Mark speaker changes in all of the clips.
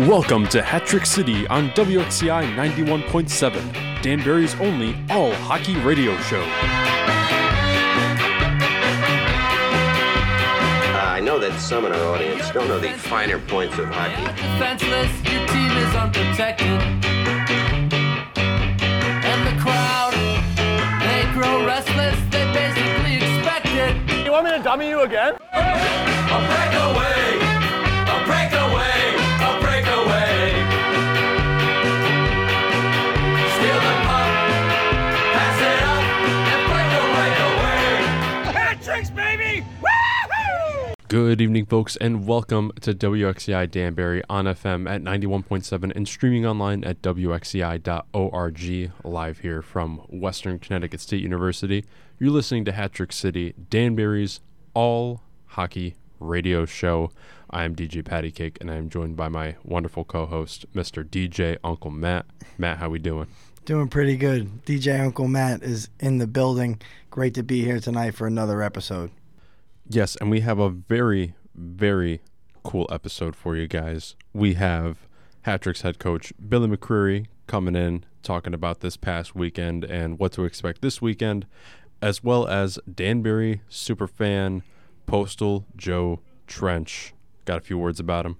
Speaker 1: Welcome to Hat Trick City on WXCI 91.7, Danbury's only all hockey radio show.
Speaker 2: Uh, I know that some in our audience don't know the finer points of hockey.
Speaker 3: Defenseless, your team is unprotected. And the crowd, they grow restless, they basically expect it.
Speaker 4: You want me to dummy you again?
Speaker 3: A breakaway,
Speaker 1: Good evening, folks, and welcome to WXCI Danbury on FM at 91.7 and streaming online at WXCI.org. Live here from Western Connecticut State University. You're listening to Hat Trick City, Danbury's all hockey radio show. I am DJ Patty Cake, and I am joined by my wonderful co-host, Mr. DJ Uncle Matt. Matt, how we doing?
Speaker 5: Doing pretty good. DJ Uncle Matt is in the building. Great to be here tonight for another episode.
Speaker 1: Yes, and we have a very, very cool episode for you guys. We have Hat Tricks' head coach Billy McCreary coming in talking about this past weekend and what to expect this weekend, as well as Danbury superfan Postal Joe Trench. Got a few words about him.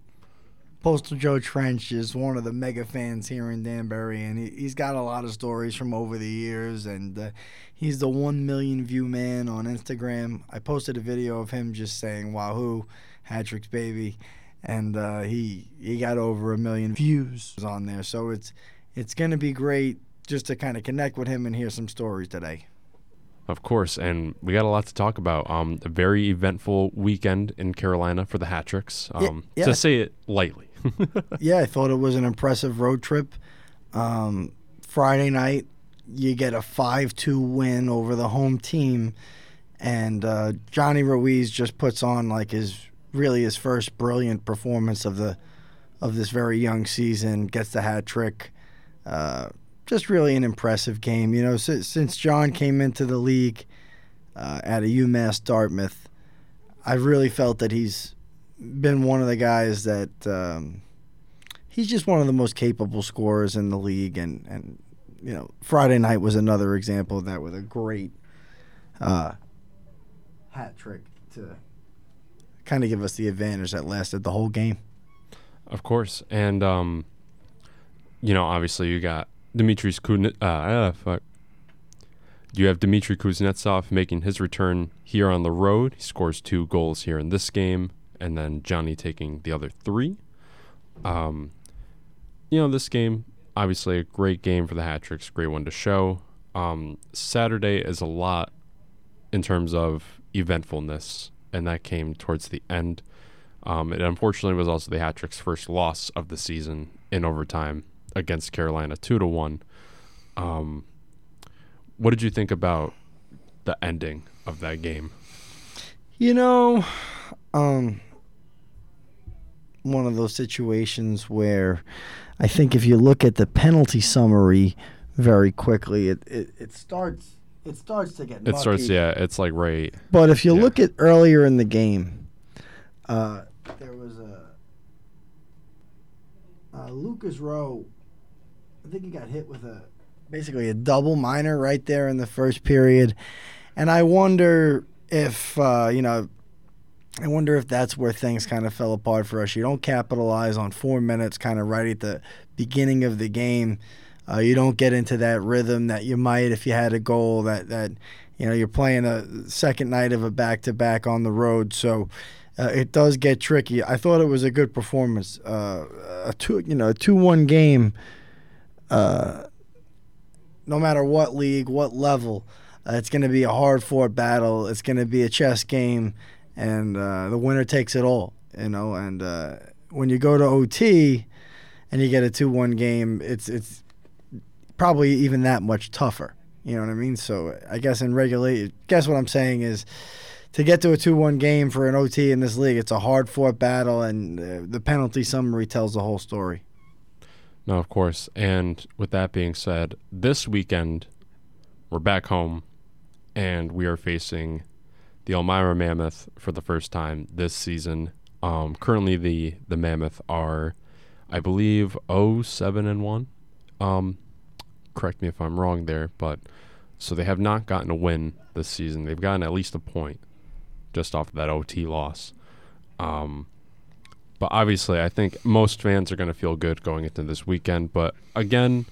Speaker 5: Postal Joe Trench is one of the mega fans here in Danbury, and he, he's got a lot of stories from over the years. And uh, he's the one million view man on Instagram. I posted a video of him just saying "Wahoo, Hat Tricks baby," and uh, he he got over a million views on there. So it's it's gonna be great just to kind of connect with him and hear some stories today.
Speaker 1: Of course, and we got a lot to talk about. Um, a very eventful weekend in Carolina for the Hat Tricks,
Speaker 5: Yeah,
Speaker 1: um,
Speaker 5: yeah.
Speaker 1: to say it lightly.
Speaker 5: yeah, I thought it was an impressive road trip. Um, Friday night, you get a 5 2 win over the home team. And uh, Johnny Ruiz just puts on like his really his first brilliant performance of the of this very young season. Gets the hat trick. Uh, just really an impressive game. You know, since, since John came into the league uh, at a UMass Dartmouth, I've really felt that he's been one of the guys that um, he's just one of the most capable scorers in the league. And, and you know, Friday night was another example of that with a great uh, hat trick to kind of give us the advantage that lasted the whole game.
Speaker 1: Of course, and um, you know, obviously you got Dimitri's Kuzn- uh, uh, fuck. You have Dmitry Kuznetsov making his return here on the road. He scores two goals here in this game, and then Johnny taking the other three. Um, you know, this game obviously a great game for the hat tricks, great one to show. Um, Saturday is a lot in terms of eventfulness, and that came towards the end. Um, it unfortunately was also the hat trick's first loss of the season in overtime against Carolina, two to one. Um, what did you think about the ending of that game?
Speaker 5: You know, um, one of those situations where I think if you look at the penalty summary very quickly, it, it, it starts it starts to get
Speaker 1: It starts, yeah, it's like right.
Speaker 5: But if you
Speaker 1: Yeah.
Speaker 5: look at earlier in the game, uh, there was a uh, Lucas Rowe. I think he got hit with a basically a double minor right there in the first period, and I wonder if uh, you know. I wonder if that's where things kind of fell apart for us. You don't capitalize on four minutes, kind of right at the beginning of the game. Uh, you don't get into that rhythm that you might if you had a goal that that you know you're playing a second night of a back to back on the road, so uh, it does get tricky. I thought it was a good performance. Uh, a two you know a two one game. Uh, no matter what league, what level, uh, it's going to be a hard fought battle. It's going to be a chess game, and uh, the winner takes it all. You know, and uh, when you go to OT and you get a two one game, it's it's probably even that much tougher. You know what I mean? So I guess in regulate, guess what I'm saying is to get to a 2 1 game for an OT in this league, it's a hard fought battle, and uh, the penalty summary tells the whole story.
Speaker 1: No, of course. And with that being said, this weekend we're back home and we are facing the Elmira Mammoth for the first time this season. Um, currently, the the Mammoth are, I believe, 0 7 and 1. Um, correct me if I'm wrong there, but so they have not gotten a win this season. They've gotten at least a point just off of that OT loss. Um, but obviously, I think most fans are going to feel good going into this weekend. But again,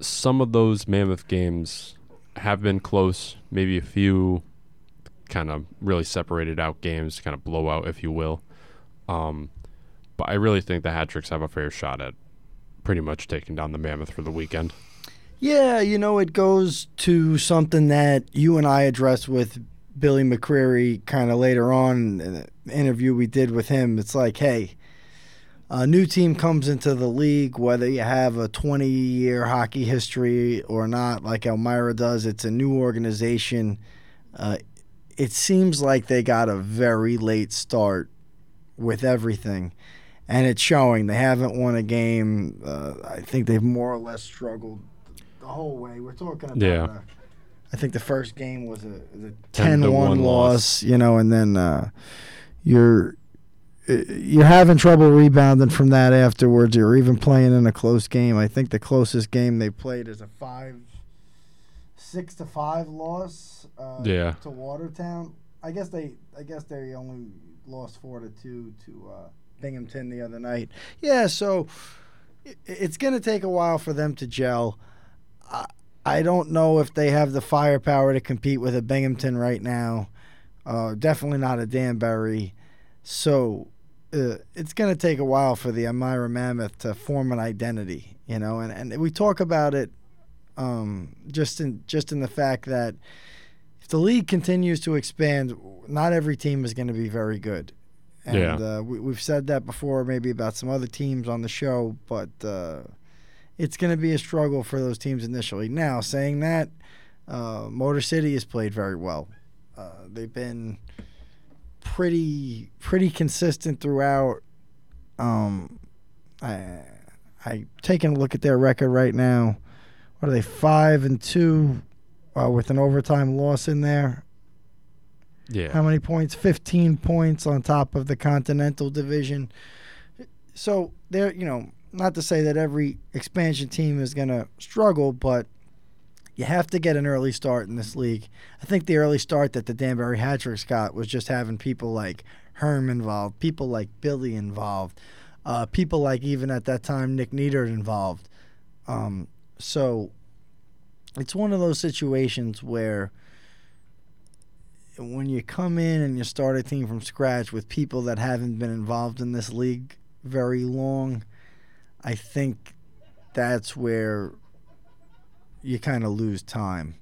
Speaker 1: some of those Mammoth games have been close. Maybe a few kind of really separated out games, kind of blowout, if you will. Um, but I really think the Hat Tricks have a fair shot at pretty much taking down the Mammoth for the weekend.
Speaker 5: Yeah, you know, it goes to something that you and I addressed with Billy McCreary kind of later on in the interview we did with him. It's like, hey, a new team comes into the league, whether you have a 20 year hockey history or not, like Elmira does, it's a new organization. Uh, it seems like they got a very late start with everything, and it's showing. They haven't won a game. Uh, I think they've more or less struggled the whole way. We're talking about.
Speaker 1: Yeah.
Speaker 5: uh, I think the first game was a, was a
Speaker 1: 10 to
Speaker 5: 10-1
Speaker 1: 1
Speaker 5: loss,
Speaker 1: loss.
Speaker 5: you know, and then uh, you're uh, you're having trouble rebounding from that afterwards. You're even playing in a close game. I think the closest game they played is a five, six to five loss. Uh,
Speaker 1: Yeah.
Speaker 5: To Watertown. I guess they. I guess they only lost four to two to uh, Binghamton the other night. Yeah. So i- it's going to take a while for them to gel. I, I don't know if they have the firepower to compete with a Binghamton right now. Uh, definitely not a Danbury. So uh, it's going to take a while for the Elmira Mammoth to form an identity, you know. And, and we talk about it um, just in just in the fact that if the league continues to expand, not every team is going to be very good. And
Speaker 1: Yeah.
Speaker 5: uh, we, we've said that before, maybe about some other teams on the show, but uh, it's going to be a struggle for those teams initially. Now, saying that, uh, Motor City has played very well. Uh, they've been pretty pretty consistent throughout. Um, I I taking a look at their record right now. What are they five and two, uh, with an overtime loss in there?
Speaker 1: Yeah.
Speaker 5: How many points? 15 points on top of the Continental Division. So they're, you know, not to say that every expansion team is going to struggle, but you have to get an early start in this league. I think the early start that the Danbury Hat Tricks got was just having people like Herm involved, people like Billy involved, uh, people like even at that time Nick Niedert involved. Um, so it's one of those situations where when you come in and you start a team from scratch with people that haven't been involved in this league very long, I think that's where you kind of lose time.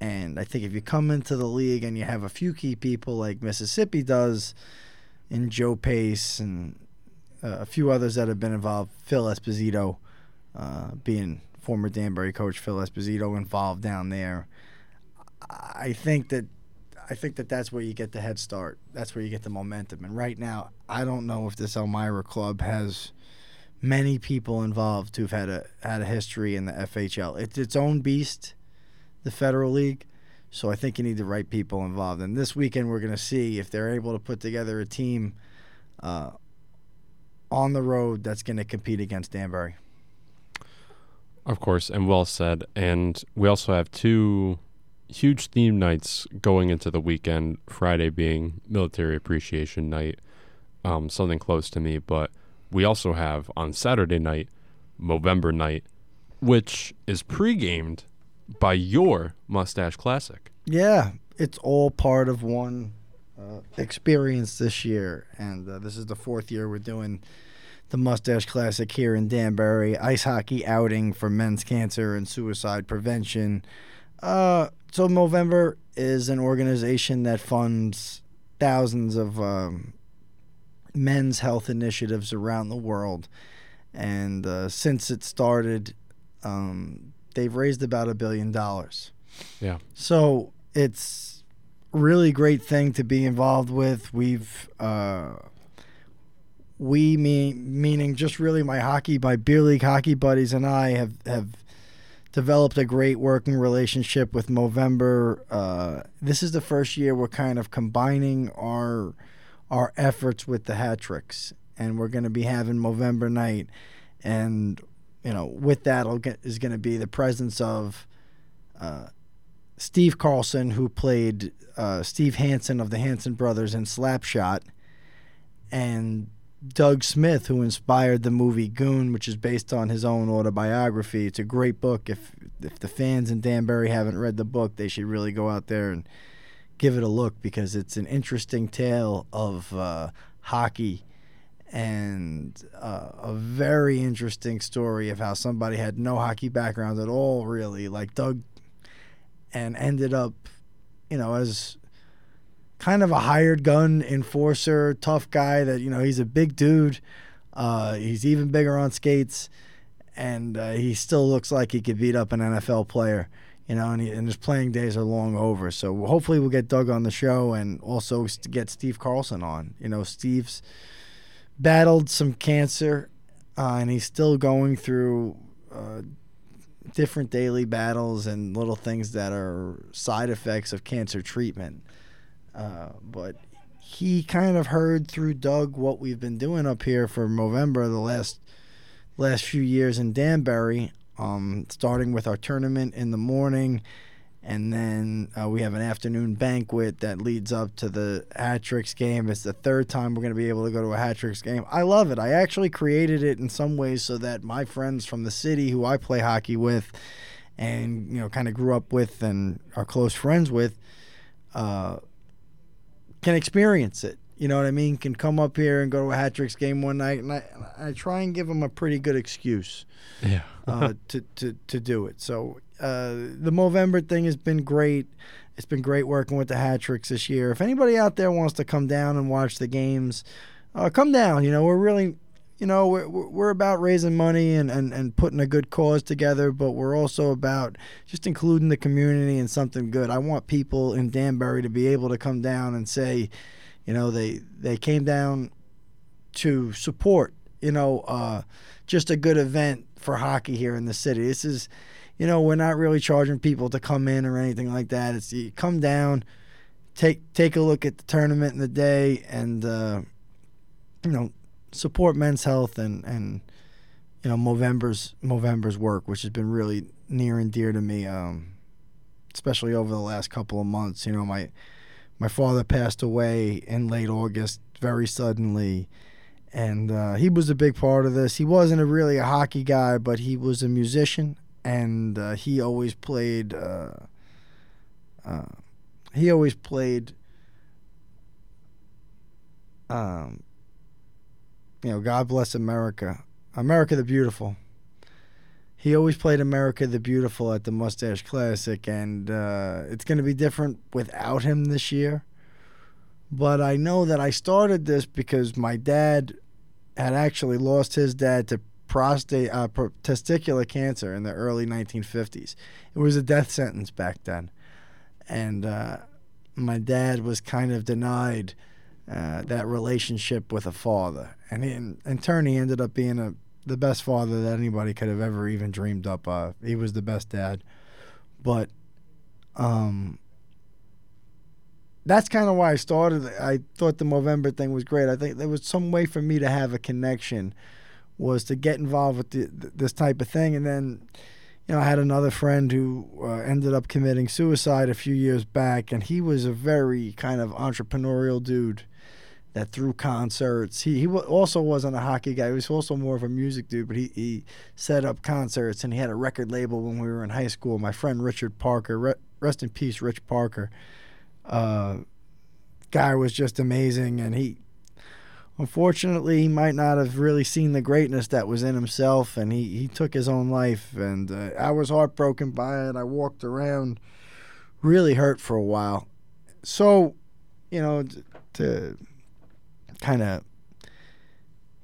Speaker 5: And I think if you come into the league and you have a few key people like Mississippi does, and Joe Pace and uh, a few others that have been involved, Phil Esposito, uh, being former Danbury coach Phil Esposito involved down there. I think that I think that that's where you get the head start. That's where you get the momentum. And right now, I don't know if this Elmira club has many people involved who've had a had a history in the FHL. It's its own beast, the Federal League. So I think you need the right people involved. And this weekend, we're going to see if they're able to put together a team uh, on the road that's going to compete against Danbury.
Speaker 1: Of course, and well said. And we also have two huge theme nights going into the weekend. Friday being Military Appreciation Night, um, something close to me. But we also have on Saturday night, Movember Night, which is pre-gamed by your Mustache Classic.
Speaker 5: Yeah, it's all part of one uh, experience this year, and uh, this is the fourth year we're doing the Mustache Classic here in Danbury. Ice hockey outing for men's cancer and suicide prevention. Uh, so Movember is an organization that funds thousands of um, men's health initiatives around the world, and uh, since it started, um, they've raised about a billion dollars.
Speaker 1: Yeah.
Speaker 5: So it's really great thing to be involved with. We've uh, we mean meaning just really my hockey, my beer league hockey buddies and I have have developed a great working relationship with Movember. Uh, this is the first year we're kind of combining our our efforts with the hat tricks. and we're going to be having Movember night, and you know, with that going to be the presence of uh, Steve Carlson, who played uh, Steve Hanson of the Hanson brothers in Slap Shot, and Doug Smith, who inspired the movie Goon, which is based on his own autobiography. It's a great book. If if the fans in Danbury haven't read the book, they should really go out there and give it a look because it's an interesting tale of uh, hockey and uh, a very interesting story of how somebody had no hockey background at all, really, like Doug, and ended up, you know, as kind of a hired gun enforcer, tough guy that, you know, he's a big dude. Uh, he's even bigger on skates, and uh, he still looks like he could beat up an NFL player you know, and, he, and his playing days are long over. So hopefully we'll get Doug on the show and also get Steve Carlson on. You know, Steve's battled some cancer, uh, and he's still going through uh, different daily battles and little things that are side effects of cancer treatment. Uh, but he kind of heard through Doug what we've been doing up here for Movember the last last few years in Danbury um, starting with our tournament in the morning. And then uh, we have an afternoon banquet that leads up to the Hat Tricks game. It's the third time we're going to be able to go to a Hat Tricks game. I love it. I actually created it in some ways so that my friends from the city who I play hockey with and, you know, kind of grew up with and are close friends with uh, can experience it. You know what I mean? Can come up here and go to a Hat Tricks game one night. And I, I try and give them a pretty good excuse
Speaker 1: Yeah.
Speaker 5: uh, to, to, to do it. So uh, the Movember thing has been great. It's been great working with the Hat Tricks this year. If anybody out there wants to come down and watch the games, uh, come down. You know, we're really, you know, we're, we're about raising money and, and, and putting a good cause together, but we're also about just including the community in something good. I want people in Danbury to be able to come down and say, you know, they, they came down to support, you know, uh, just a good event for hockey here in the city. This is, you know, we're not really charging people to come in or anything like that. It's you come down, take take a look at the tournament in the day, and uh, you know, support men's health and and you know Movember's Movember's work, which has been really near and dear to me, um, especially over the last couple of months. You know, my my father passed away in late August very suddenly and uh, he was a big part of this. He wasn't a really a hockey guy, but he was a musician, and uh, he always played. Uh, uh he always played. Um, you know, God bless America, America the Beautiful. He always played America the Beautiful at the Mustache Classic, and uh, it's going to be different without him this year but I know that I started this because my dad had actually lost his dad to prostate uh, testicular cancer in the early 1950s. It was a death sentence back then, and uh, my dad was kind of denied uh, that relationship with a father, and in, in turn, he ended up being a the best father that anybody could have ever even dreamed up of. He was the best dad, but um, that's kind of why I started. I thought the Movember thing was great. I think there was some way for me to have a connection, was to get involved with the, this type of thing. And then, you know, I had another friend who uh, ended up committing suicide a few years back, and he was a very kind of entrepreneurial dude that threw concerts. He he also wasn't a hockey guy. He was also more of a music dude, but he, he set up concerts and he had a record label when we were in high school. My friend Richard Parker, rest in peace, Rich Parker uh, guy was just amazing, and he, unfortunately, he might not have really seen the greatness that was in himself, and he, he took his own life. And uh, I was heartbroken by it. I walked around really hurt for a while. So, you know, to kind of,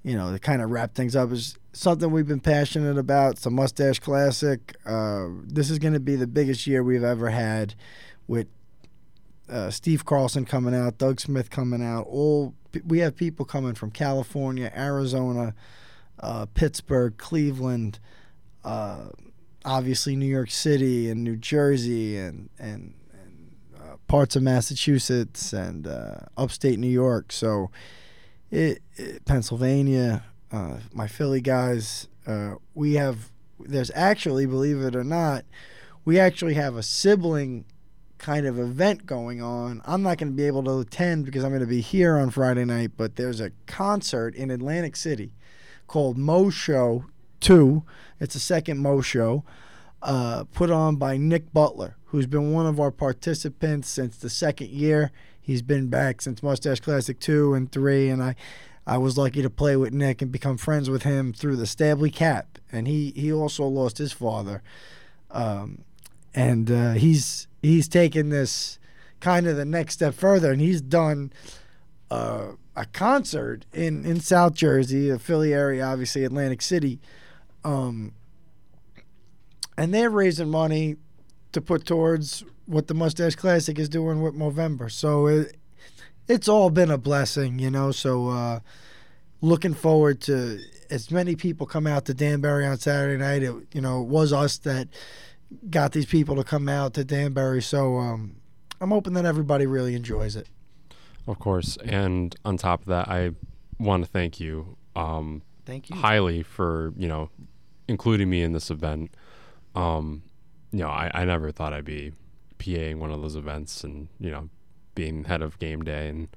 Speaker 5: you know, to kind of wrap things up is something we've been passionate about. It's a Mustache Classic. Uh, this is going to be the biggest year we've ever had with uh, Steve Carlson coming out, Doug Smith coming out. All we have people coming from California, Arizona, uh, Pittsburgh, Cleveland, uh, obviously New York City and New Jersey and and, and uh, parts of Massachusetts and uh, upstate New York. So it, it- Pennsylvania, uh, my Philly guys, uh, we have. There's actually, believe it or not, we actually have a sibling kind of event going on. I'm not going to be able to attend because I'm going to be here on Friday night, but there's a concert in Atlantic City called Mo Show 2. It's a second Mo Show uh, put on by Nick Butler, who's been one of our participants since the second year. He's been back since Mustache Classic 2 and 3, and I. I was lucky to play with Nick and become friends with him through the Stabley Cap, and he, he also lost his father, um, and uh, he's he's taken this kind of the next step further, and he's done uh, a concert in, in South Jersey, the Philly area, obviously Atlantic City, um, and they're raising money to put towards what the Mustache Classic is doing with Movember. So it, it's all been a blessing, you know. So uh, looking forward to as many people come out to Danbury on Saturday night. It, you know, it was us that got these people to come out to Danbury. So um, I'm hoping that everybody really enjoys it.
Speaker 1: Of course. And on top of that, I want to thank you um,
Speaker 5: Thank you.
Speaker 1: highly for, you know, including me in this event. Um, you know, I, I never thought I'd be PAing one of those events and, you know, being head of game day and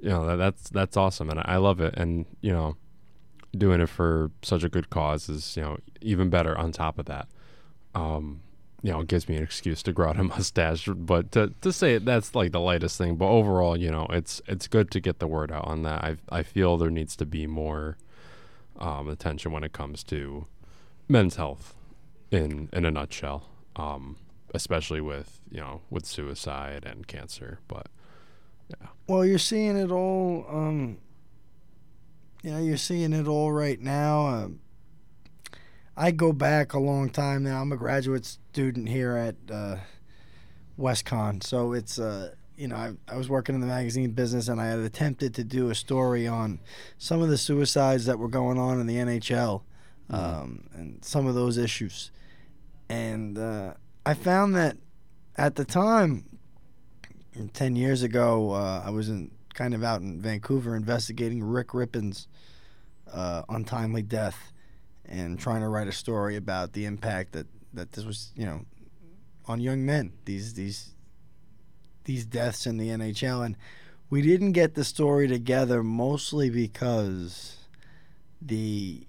Speaker 1: you know, that, that's that's awesome and I, love it and, you know, doing it for such a good cause is, you know, even better on top of that. Um, you know, it gives me an excuse to grow out a mustache. But to, to say it, that's like the lightest thing. But overall, you know, it's it's good to get the word out on that. I I feel there needs to be more um, attention when it comes to men's health in in a nutshell. Um, especially with you know with suicide and cancer. But yeah.
Speaker 5: Well, you're seeing it all. Um, know, you're seeing it all right now. Um, I go back a long time now. I'm a graduate student here at uh, WestConn, so it's uh, you know I, I was working in the magazine business, and I had attempted to do a story on some of the suicides that were going on in the NHL, um, and some of those issues, and uh, I found that at the time 10 years ago, uh, I was in kind of out in Vancouver investigating Rick Rypien's uh, untimely death and trying to write a story about the impact that, that this was, you know, on young men. These these these deaths in the NHL, and we didn't get the story together mostly because the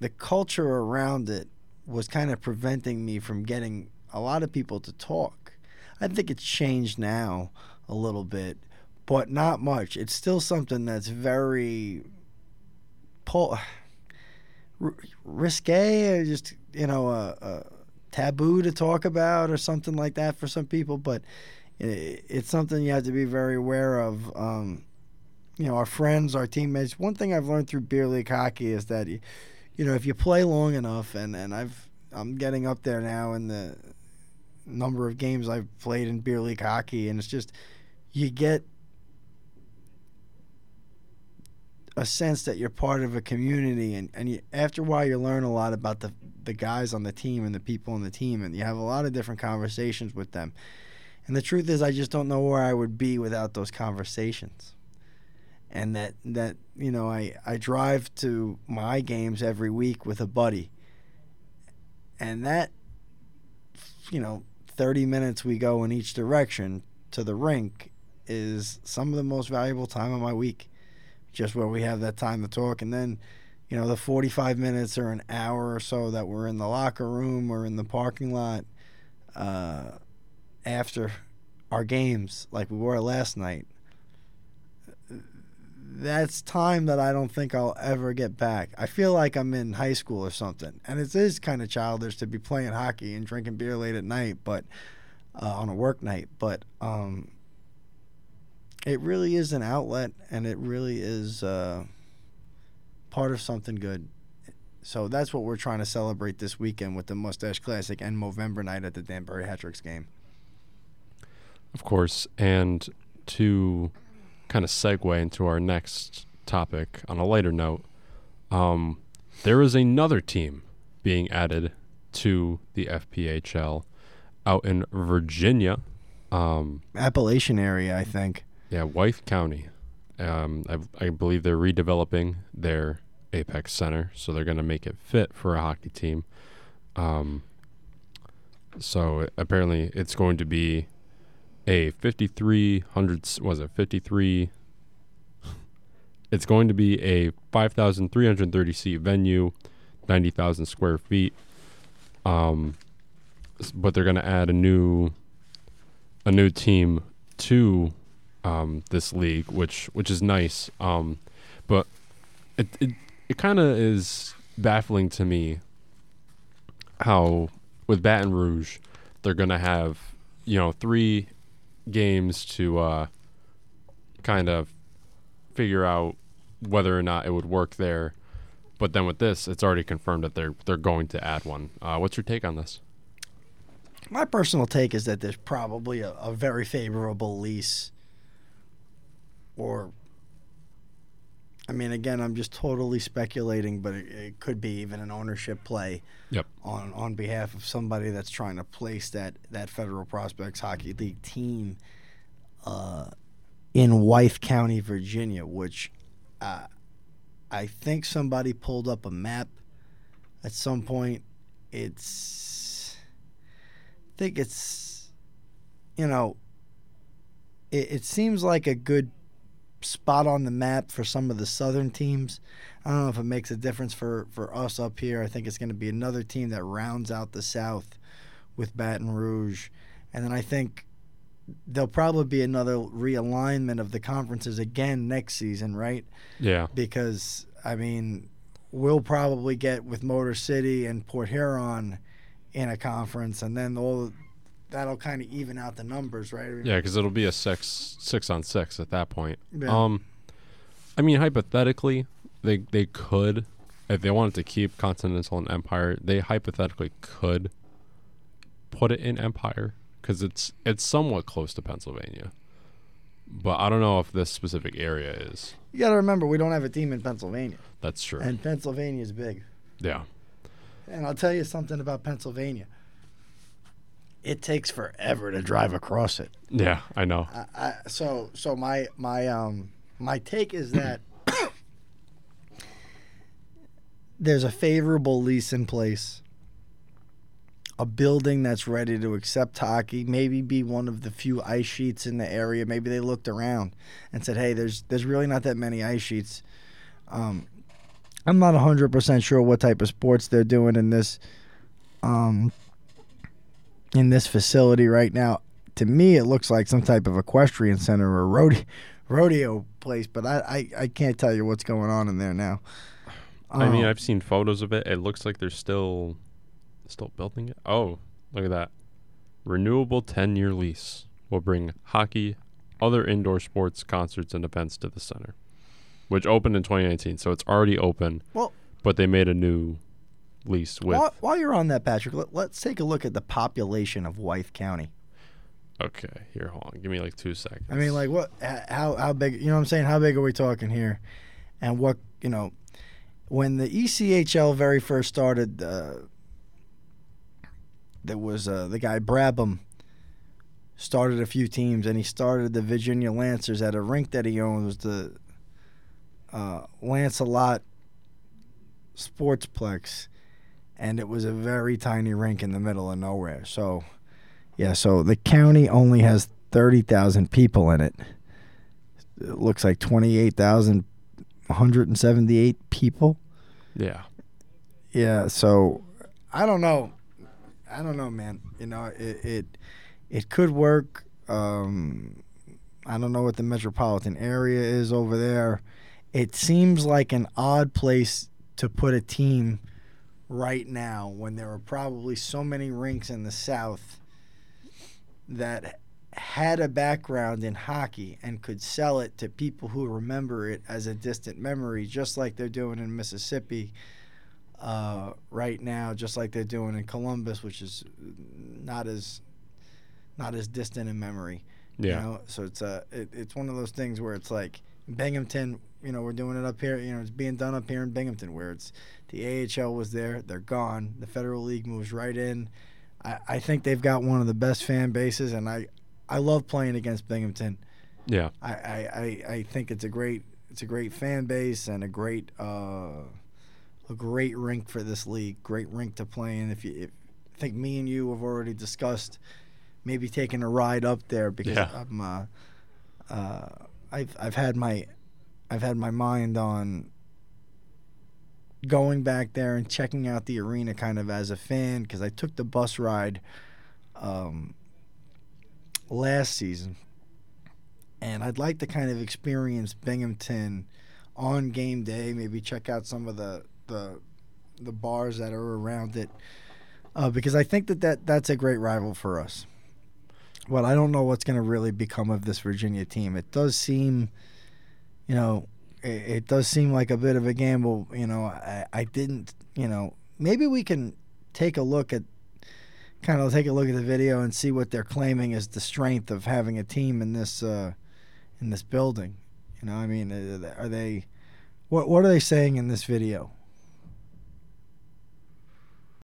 Speaker 5: the culture around it was kind of preventing me from getting a lot of people to talk. I think it's changed now a little bit, but not much. It's still something that's very r- risque or just, you know, a, a taboo to talk about or something like that for some people, but i it's something you have to be very aware of. Um, you know, our friends, our teammates. One thing I've learned through beer league hockey is that, you, you know, if you play long enough, and, and I've I'm getting up there now in the number of games I've played in beer league hockey, and it's just you get a sense that you're part of a community, and and you, after a while you learn a lot about the the guys on the team and the people on the team, and you have a lot of different conversations with them. And the truth is, I just don't know where I would be without those conversations. And that that you know, I I drive to my games every week with a buddy, and that you know 30 minutes we go in each direction to the rink is some of the most valuable time of my week. Just where we have that time to talk. And then you know the 45 minutes or an hour or so that we're in the locker room or in the parking lot uh, after our games like we were last night that's time that I don't think I'll ever get back. I feel like I'm in high school or something, and it is kind of childish to be playing hockey and drinking beer late at night, but uh, on a work night. But um, it really is an outlet, and it really is uh, part of something good. So that's what we're trying to celebrate this weekend with the Mustache Classic and Movember night at the Danbury Hat Tricks game.
Speaker 1: Of course, and to kind of segue into our next topic on a lighter note, um, there is another team being added to the FPHL out in Virginia. Um,
Speaker 5: Appalachian area, I think.
Speaker 1: yeah, Wythe County. Um, I, I believe they're redeveloping their Apex Center, so they're going to make it fit for a hockey team. Um, so apparently, it's going to be a 5,300. s- Was it 53? It's going to be a 5,330 seat venue, 90,000 square feet. Um, but they're going to add a new, a new team to um, this league, which which is nice. Um, but it it, it kind of is baffling to me how with Baton Rouge they're gonna have you know three games to uh, kind of figure out whether or not it would work there. But then with this, it's already confirmed that they're they're going to add one. Uh, what's your take on this?
Speaker 5: My personal take is that there's probably a, a very favorable lease, or, I mean, again, I'm just totally speculating, but it, it could be even an ownership play
Speaker 1: Yep.
Speaker 5: on on behalf of somebody that's trying to place that that Federal Prospects Hockey League team uh, in Wythe County, Virginia, which uh, I think somebody pulled up a map at some point. It's I think it's you know it, it seems like a good spot on the map for some of the southern teams. I don't know if it makes a difference for, for us up here. I think it's going to be another team that rounds out the South with Baton Rouge. And then I think there'll probably be another realignment of the conferences again next season, right?
Speaker 1: Yeah.
Speaker 5: Because, I mean, we'll probably get with Motor City and Port Huron in a conference, and then all that'll kind of even out the numbers, right?
Speaker 1: Yeah, because it'll be a six six on six at that point.
Speaker 5: Yeah.
Speaker 1: Um, I mean, hypothetically, they they could, if they wanted to keep Continental and Empire, they hypothetically could put it in Empire because it's it's somewhat close to Pennsylvania. But I don't know if this specific area is.
Speaker 5: You got to remember, we don't have a team in Pennsylvania,
Speaker 1: That's true.
Speaker 5: and Pennsylvania is big.
Speaker 1: yeah.
Speaker 5: And I'll tell you something about Pennsylvania. It takes forever to drive across it.
Speaker 1: Yeah, I know.
Speaker 5: I, I, so so my my um my take is that there's a favorable lease in place. A building that's ready to accept hockey, maybe be one of the few ice sheets in the area. Maybe they looked around and said, "Hey, there's there's really not that many ice sheets." Um, I'm not 100% sure what type of sports they're doing in this um, in this facility right now. To me, it looks like some type of equestrian center or rodeo, rodeo place, but I, I, I can't tell you what's going on in there now.
Speaker 1: I mean,
Speaker 5: Um,
Speaker 1: I've seen photos of it. It looks like they're still still building it. Oh, look at that. Renewable 10-year lease will bring hockey, other indoor sports, concerts and events to the center, which opened in 2019. So it's already open.
Speaker 5: Well-
Speaker 1: but they made a new lease with
Speaker 5: while, while you're on that, Patrick, let, let's take a look at the population of Wythe County.
Speaker 1: Okay, here hold on. Give me like 2 seconds.
Speaker 5: I mean, like what? How how big? You know what I'm saying? How big are we talking here? And what you know? When the ECHL very first started, uh, there was uh, the guy Brabham started a few teams, and he started the Virginia Lancers at a rink that he owned. It was the uh, Lancelot Sportsplex, and it was a very tiny rink in the middle of nowhere. So. Yeah, so the county only has 30,000 people in it. It looks like 28,178 people.
Speaker 1: yeah.
Speaker 5: Yeah, so I don't know. I don't know, man. You know, it it, it could work. Um, I don't know what the metropolitan area is over there. It seems like an odd place to put a team right now when there are probably so many rinks in the South that had a background in hockey and could sell it to people who remember it as a distant memory, just like they're doing in Mississippi uh, right now, just like they're doing in Columbus, which is not as not as distant in memory.
Speaker 1: Yeah.
Speaker 5: You know? So it's uh, it, it's one of those things where it's like Binghamton. You know, we're doing it up here. You know, it's being done up here in Binghamton, where it's the AHL was there, they're gone. The Federal League moves right in. I, I think they've got one of the best fan bases, and I I love playing against Binghamton.
Speaker 1: Yeah.
Speaker 5: I, I, I, I think it's a great it's a great fan base and a great uh, a great rink for this league. Great rink to play in. If you if, I think me and you have already discussed maybe taking a ride up there because
Speaker 1: Yeah.
Speaker 5: I'm uh, uh, I've I've had my I've had my mind on going back there and checking out the arena kind of as a fan because I took the bus ride um, last season and I'd like to kind of experience Binghamton on game day. Maybe check out some of the the, the bars that are around it, uh, because I think that, that that's a great rival for us. But I don't know what's going to really become of this Virginia team. It does seem, you know, it, it does seem like a bit of a gamble. You know, I, I didn't, you know, maybe we can take a look at kind of take a look at the video and see what they're claiming is the strength of having a team in this uh, in this building. You know, I mean, uh, are they what what are they saying in this video?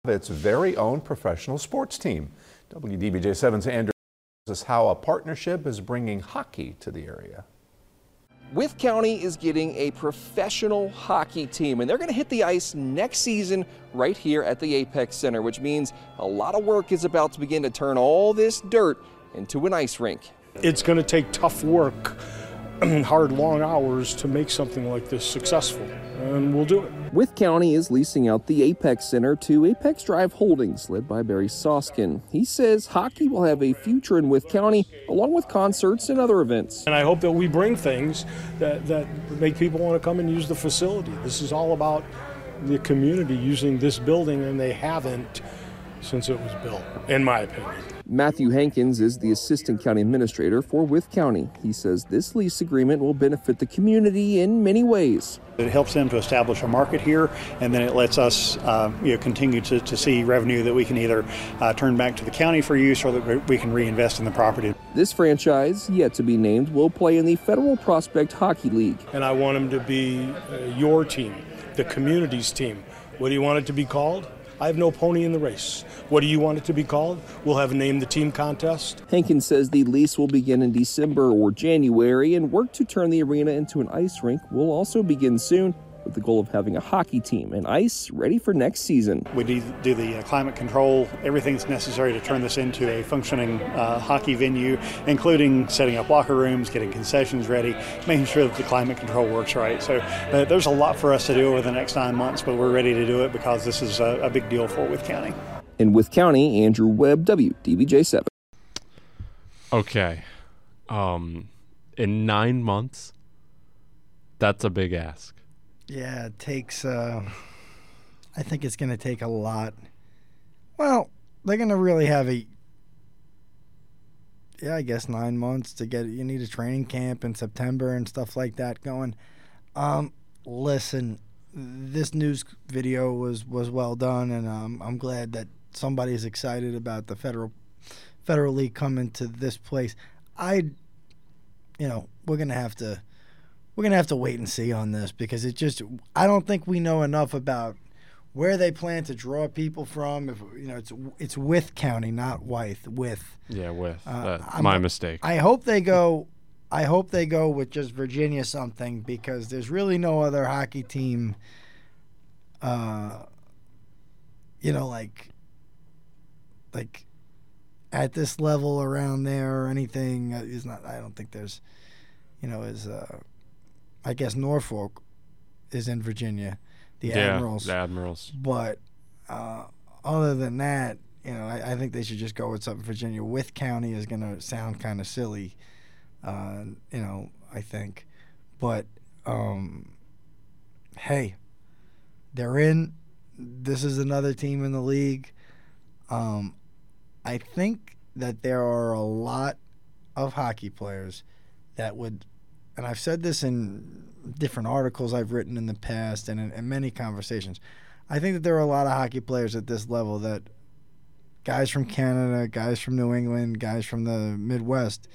Speaker 6: its very own professional sports team. WDBJ7's Andrew tells us how a partnership is bringing hockey to the area.
Speaker 7: Wythe County is getting a professional hockey team, and they're going to hit the ice next season right here at the Apex Center, which means a lot of work is about to begin to turn all this dirt into an ice rink.
Speaker 8: It's going to take tough work, hard, long hours to make something like this successful, and we'll do it.
Speaker 7: Wythe County is leasing out the Apex Center to Apex Drive Holdings, led by Barry Soskin. He says hockey will have a future in Wythe County, along with concerts and other events.
Speaker 8: And I hope that we bring things that, that make people want to come and use the facility. This is all about the community using this building, and they haven't since it was built, in my opinion.
Speaker 7: Matthew Hankins is the assistant county administrator for Wythe County. He says this lease agreement will benefit the community in many ways.
Speaker 9: It helps them to establish a market here, and then it lets us, uh, you know, continue to, to see revenue that we can either uh, turn back to the county for use or that we can reinvest in the property.
Speaker 7: This franchise, yet to be named, will play in the Federal Prospect Hockey League.
Speaker 8: And I want them to be uh, your team, the community's team. What do you want it to be called? I have no pony in the race. What do you want it to be called? We'll have a name the team contest.
Speaker 7: Hankins says the lease will begin in December or January, and work to turn the arena into an ice rink will also begin soon, with the goal of having a hockey team and ice ready for next season.
Speaker 9: We do, do the uh, climate control, everything that's necessary to turn this into a functioning uh, hockey venue, including setting up locker rooms, getting concessions ready, making sure that the climate control works right. So uh, there's a lot for us to do over the next nine months, but we're ready to do it because this is a, a big deal for Wythe County.
Speaker 7: In Wythe County, Andrew Webb, WDBJ7.
Speaker 1: Okay. Um, in nine months, that's a big ask.
Speaker 5: Yeah, it takes. Uh, I think it's going to take a lot. Well, they're going to really have a. Yeah, I guess nine months to get. You need a training camp in September and stuff like that going. Um, listen, this news video was was well done, and um, I'm glad that somebody's excited about the federal federal league coming to this place. I, you know, we're gonna have to we're gonna have to wait and see on this because it just I don't think we know enough about where they plan to draw people from. If you know, it's it's with county, not Wythe. With
Speaker 1: Yeah, with
Speaker 5: Uh,
Speaker 1: my mistake.
Speaker 5: I hope they go. I hope they go with just Virginia something because there's really no other hockey team. Uh, you know, like, like, at this level around there or anything uh, is not. I don't think there's, you know, is uh, I guess Norfolk is in Virginia, the
Speaker 1: yeah,
Speaker 5: Admirals.
Speaker 1: the Admirals.
Speaker 5: But uh, other than that, you know, I, I think they should just go with something Virginia. Wythe county is going to sound kind of silly, uh, you know, I think. But um, hey, they're in. This is another team in the league. Um, I think that there are a lot of hockey players that would, and I've said this in different articles I've written in the past and in, in many conversations. I think that there are a lot of hockey players at this level that guys from Canada, guys from New England, guys from the Midwest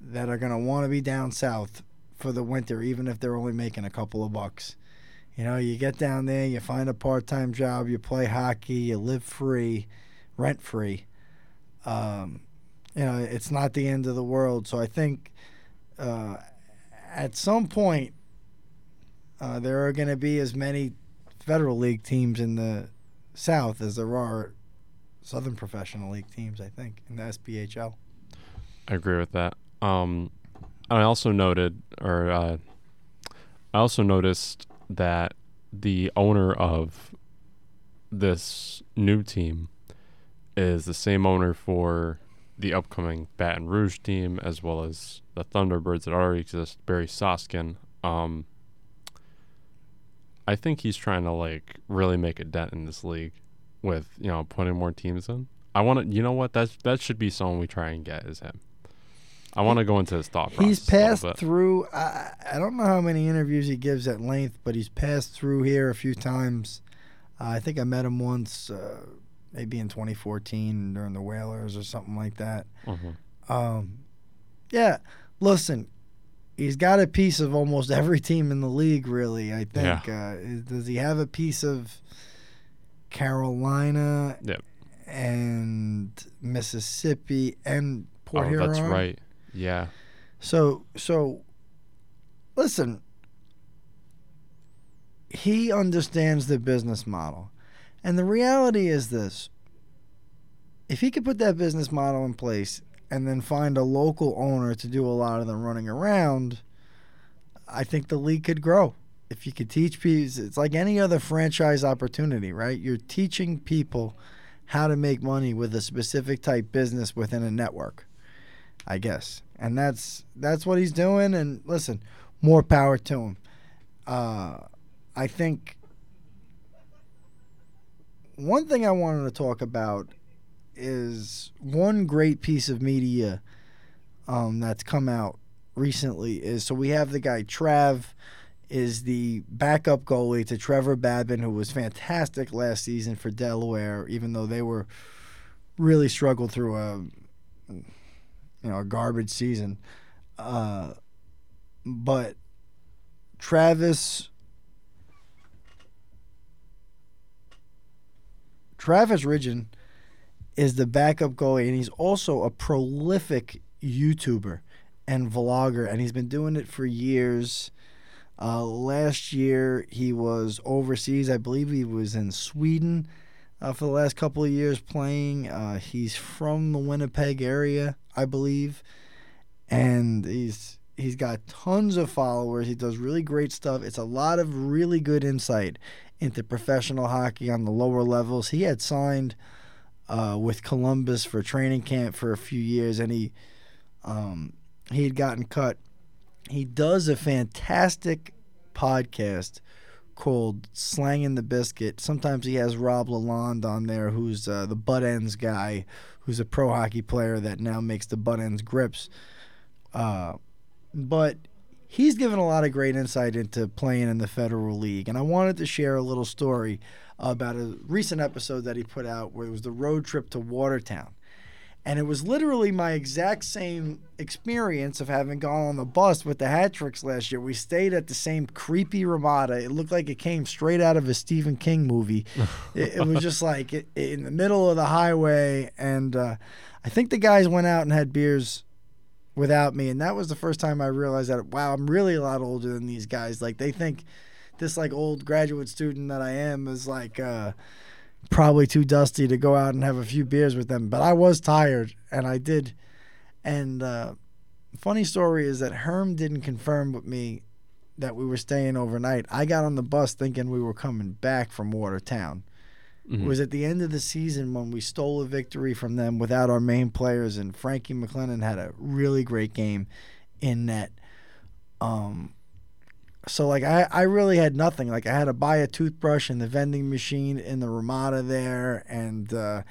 Speaker 5: that are going to want to be down south for the winter, even if they're only making a couple of bucks. You know, you get down there, you find a part time job, you play hockey, you live free, rent free. Um, you know, it's not the end of the world. So I think uh, at some point, uh, there are going to be as many Federal League teams in the South as there are Southern Professional League teams, I think, in the SPHL.
Speaker 1: I agree with that. Um, I also noted, or uh, I also noticed that the owner of this new team is the same owner for the upcoming Baton Rouge team as well as the Thunderbirds that already exist, Barry Soskin. Um, I think he's trying to like really make a dent in this league with you know putting more teams in. I want to, you know what? That's that should be someone we try and get is him. I want to go into his thought process.
Speaker 5: He's passed through. I, I don't know how many interviews he gives at length, but he's passed through here a few times. Uh, I think I met him once, uh, maybe in 2014 during the Whalers or something like that.
Speaker 1: Mhm.
Speaker 5: Um, yeah, listen, he's got a piece of almost every team in the league, really. I think. Uh, does he have a piece of Carolina
Speaker 1: Yep.
Speaker 5: and Mississippi and Port
Speaker 1: oh,
Speaker 5: Huron?
Speaker 1: that's right. Yeah.
Speaker 5: So so listen, he understands the business model. And the reality is this. If he could put that business model in place and then find a local owner to do a lot of the running around, I think the league could grow. If you could teach people, it's like any other franchise opportunity, right? You're teaching people how to make money with a specific type business within a network. I guess. And that's that's what he's doing. And listen, more power to him. Uh, I think one thing I wanted to talk about is one great piece of media um, that's come out recently is so we have the guy Trav is the backup goalie to Trevor Babin, who was fantastic last season for Delaware, even though they were really struggled through a you know, a garbage season. Uh, but Travis Travis Ridgen is the backup goalie, and he's also a prolific YouTuber and vlogger, and he's been doing it for years. Uh, last year, he was overseas. I believe he was in Sweden uh, for the last couple of years playing. Uh, he's from the Winnipeg area, I believe, and he's he's got tons of followers. He does really great stuff. It's a lot of really good insight into professional hockey on the lower levels. He had signed uh, with Columbus for training camp for a few years, and he um, he had gotten cut. He does a fantastic podcast called Slang in the Biscuit. Sometimes he has Rob Lalonde on there, who's uh, the butt ends guy, who's a pro hockey player that now makes the butt ends grips. Uh, but he's given a lot of great insight into playing in the Federal League. And I wanted to share a little story about a recent episode that he put out where it was the road trip to Watertown. And it was literally my exact same experience of having gone on the bus with the hat tricks last year. We stayed at the same creepy Ramada. It looked like it came straight out of a Stephen King movie. it, it was just like it, in the middle of the highway. And uh, I think the guys went out and had beers without me. And that was the first time I realized that, wow, I'm really a lot older than these guys. Like, they think this, like, old graduate student that I am is like, uh, probably too dusty to go out and have a few beers with them. But I was tired, and I did. And uh, funny story is that Herm didn't confirm with me that we were staying overnight. I got on the bus thinking we were coming back from Watertown. It was at the end of the season when we stole a victory from them without our main players, and Frankie McLennan had a really great game in net. Um, so like I, I really had nothing. Like I had to buy a toothbrush in the vending machine in the Ramada there, and uh,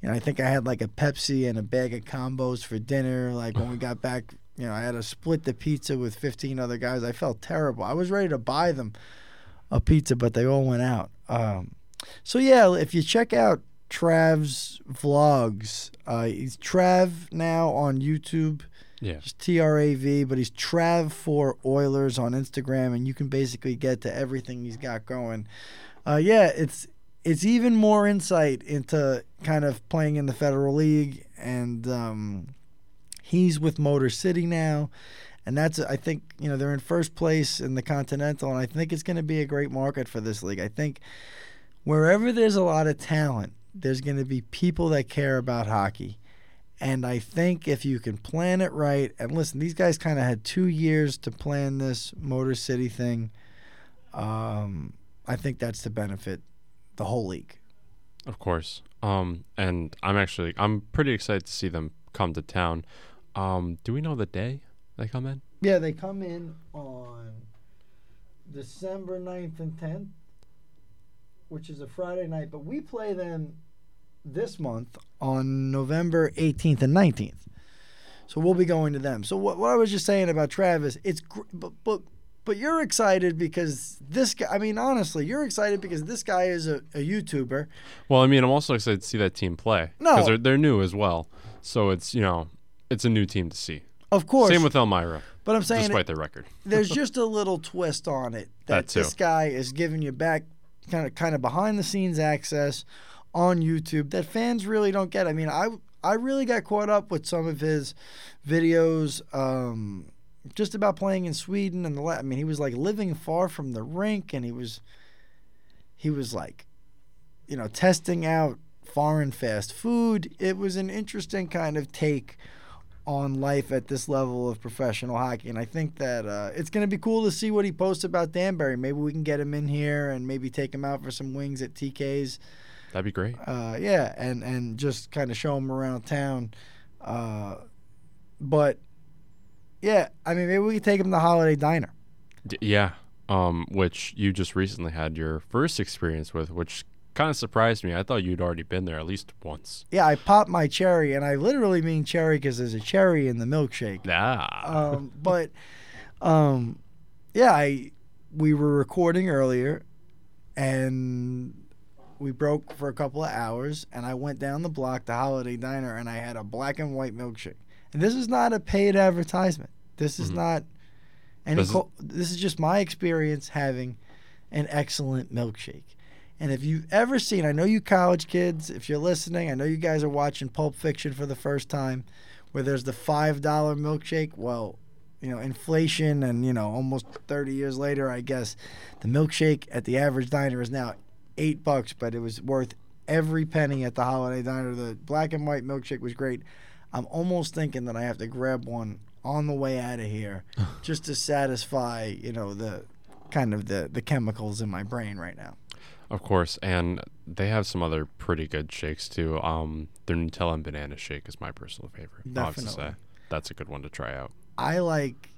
Speaker 5: you know I think I had like a Pepsi and a bag of combos for dinner. Like when we got back, you know I had to split the pizza with 15 other guys. I felt terrible. I was ready to buy them a pizza, but they all went out. Um, so yeah, if you check out Trav's vlogs, uh, he's Trav now on YouTube.
Speaker 1: Yeah.
Speaker 5: Just T R A V, but he's Trav for Oilers on Instagram, and you can basically get to everything he's got going. Uh, yeah, it's it's even more insight into kind of playing in the Federal League, and um, he's with Motor City now, and that's I think you know they're in first place in the Continental, and I think it's going to be a great market for this league. I think wherever there's a lot of talent, there's going to be people that care about hockey. And I think if you can plan it right, and listen, these guys kind of had two years to plan this Motor City thing. Um, I think that's to benefit the whole league.
Speaker 1: Of course. Um, and I'm actually I'm pretty excited to see them come to town. Um, do we know the day they come in?
Speaker 5: Yeah, they come in on December 9th and 10th, which is a Friday night, but we play them this month on November 18th and 19th. So we'll be going to them. So what, what I was just saying about Travis, it's gr- but but but you're excited because this guy. I mean, honestly, you're excited because this guy is a, a YouTuber.
Speaker 1: Well, I mean, I'm also excited to see that team play
Speaker 5: No.
Speaker 1: because they're they're new as well. So it's you know it's a new team to see.
Speaker 5: Of course,
Speaker 1: Same with Elmira.
Speaker 5: But I'm saying
Speaker 1: despite
Speaker 5: it-
Speaker 1: their record.
Speaker 5: there's just a little twist on it that,
Speaker 1: That
Speaker 5: this guy is giving you back kind of kind of behind the scenes access on YouTube that fans really don't get. I mean, I I really got caught up with some of his videos um, just about playing in Sweden and the I mean, he was like living far from the rink and he was he was like you know, testing out foreign fast food. It was an interesting kind of take on life at this level of professional hockey. And I think that uh, it's going to be cool to see what he posts about Danbury. Maybe we can get him in here and maybe take him out for some wings at TK's.
Speaker 1: That'd be great.
Speaker 5: Uh, yeah, and, and just kind of show them around town. Uh, but yeah, I mean, maybe we could take them to Holiday Diner.
Speaker 1: D- yeah. Um, which you just recently had your first experience with, which kind of surprised me. I thought you'd already been there at least once.
Speaker 5: Yeah, I popped my cherry, and I literally mean cherry because there's a cherry in the milkshake.
Speaker 1: Ah.
Speaker 5: Um, but um, yeah, I we were recording earlier, and we broke for a couple of hours, and I went down the block to Holiday Diner, and I had a black and white milkshake. And this is not a paid advertisement. This is mm-hmm. not any.
Speaker 1: This is-
Speaker 5: co- this is just my experience having an excellent milkshake. And if you've ever seen, I know you college kids, if you're listening, I know you guys are watching Pulp Fiction for the first time, where there's the $5 milkshake. Well, you know, inflation and, you know, almost 30 years later, I guess, the milkshake at the average diner is now eight bucks, but it was worth every penny at the holiday diner. The black and white milkshake was great. I'm almost thinking that I have to grab one on the way out of here just to satisfy, you know, the kind of the, the chemicals in my brain right now.
Speaker 1: Of course, and they have some other pretty good shakes too. Um, their Nutella and banana shake is my personal favorite. I'll have to
Speaker 5: Definitely.
Speaker 1: That's a good one to try out.
Speaker 5: I like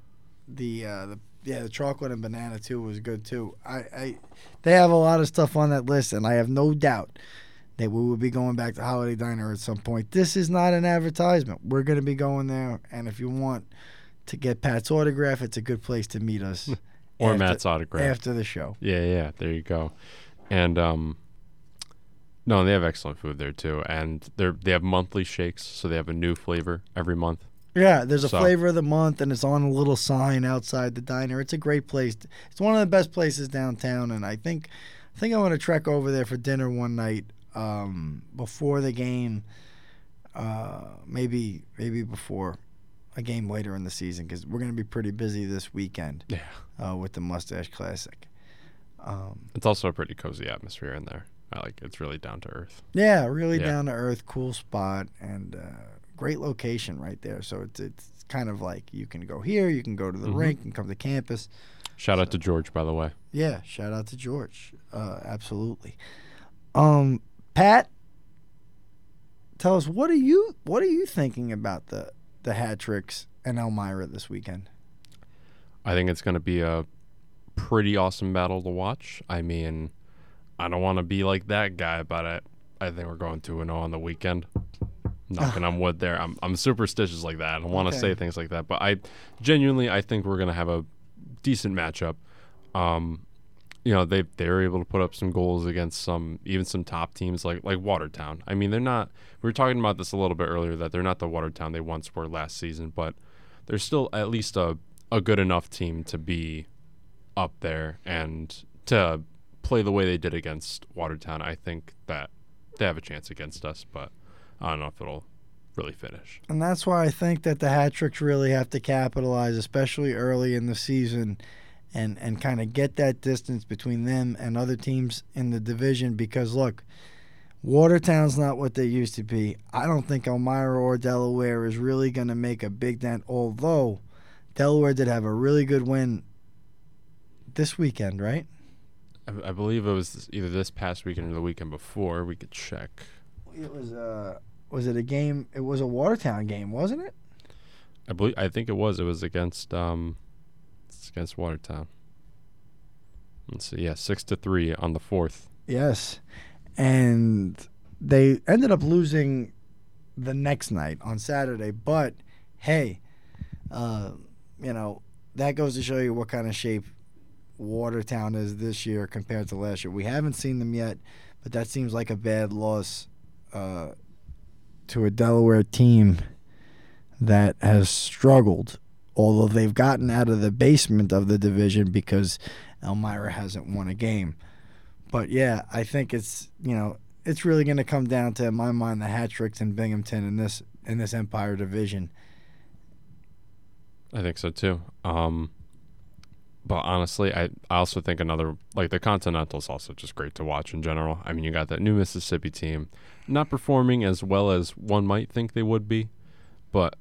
Speaker 5: the uh, the yeah the chocolate and banana too was good too. I, I they have a lot of stuff on that list, and I have no doubt that we will be going back to Holiday Diner at some point. This is not an advertisement. We're going to be going there, and if you want to get Pat's autograph, it's a good place to meet us.
Speaker 1: Or
Speaker 5: after-
Speaker 1: Matt's autograph.
Speaker 5: after the show.
Speaker 1: Yeah, yeah. There you go. And um, no, they have excellent food there too, and they're they have monthly shakes, so they have a new flavor every month.
Speaker 5: Yeah, there's a
Speaker 1: So-
Speaker 5: flavor of the month, and it's on a little sign outside the diner. It's a great place. It's one of the best places downtown, and I think, I think I want to trek over there for dinner one night um, before the game. Uh, maybe, maybe before a game later in the season, because we're going to be pretty busy this weekend.
Speaker 1: Yeah.
Speaker 5: Uh, with the Mustache Classic. Um,
Speaker 1: It's also a pretty cozy atmosphere in there. I like it's really down to earth.
Speaker 5: Yeah, really
Speaker 1: Yeah.
Speaker 5: down to earth, cool spot, and uh, great location right there. So it's it's kind of like you can go here, you can go to the
Speaker 1: Mhm.
Speaker 5: rink, and come to campus.
Speaker 1: Shout out to George, by the way.
Speaker 5: Yeah, shout out to George. Uh, absolutely. Um, Pat, tell us what are you what are you thinking about the the hat tricks and Elmira this weekend?
Speaker 1: I think it's going to be a pretty awesome battle to watch. I mean, I don't want to be like that guy, but I, I think we're going 2 0 on the weekend. Knocking on wood there. I'm, I'm superstitious like that. I don't want to
Speaker 5: Okay.
Speaker 1: say things like that, but I genuinely, I think we're going to have a decent matchup. Um, you know, they they were able to put up some goals against some even some top teams like like Watertown. I mean, they're not. We were talking about this a little bit earlier that they're not the Watertown they once were last season, but they're still at least a a good enough team to be up there and to play the way they did against Watertown. I think that they have a chance against us, but I don't know if it'll really finish.
Speaker 5: And that's why I think that the hat tricks really have to capitalize, especially early in the season, and and kind of get that distance between them and other teams in the division. Because look, Watertown's not what they used to be. I don't think Elmira or Delaware is really going to make a big dent. Although Delaware did have a really good win this weekend, right?
Speaker 1: I, I believe it was either this past weekend or the weekend before. We could check.
Speaker 5: It was uh was it a game? It was a Watertown game, wasn't it?
Speaker 1: I believe I think it was. It was against um, it's against Watertown. Let's see. Yeah, six to three on the fourth.
Speaker 5: Yes. And they ended up losing the next night on Saturday. But hey, uh, you know, that goes to show you what kind of shape Watertown is this year compared to last year. We haven't seen them yet, but that seems like a bad loss uh, to a Delaware team that has struggled, although they've gotten out of the basement of the division because Elmira hasn't won a game. But yeah, I think it's you know it's really going to come down to in my mind the hat tricks in Binghamton in this in this Empire division.
Speaker 1: I think so too. Um, but honestly, I, I also think another like the Continental's also just great to watch in general. I mean, you got that new Mississippi team, not performing as well as one might think they would be, but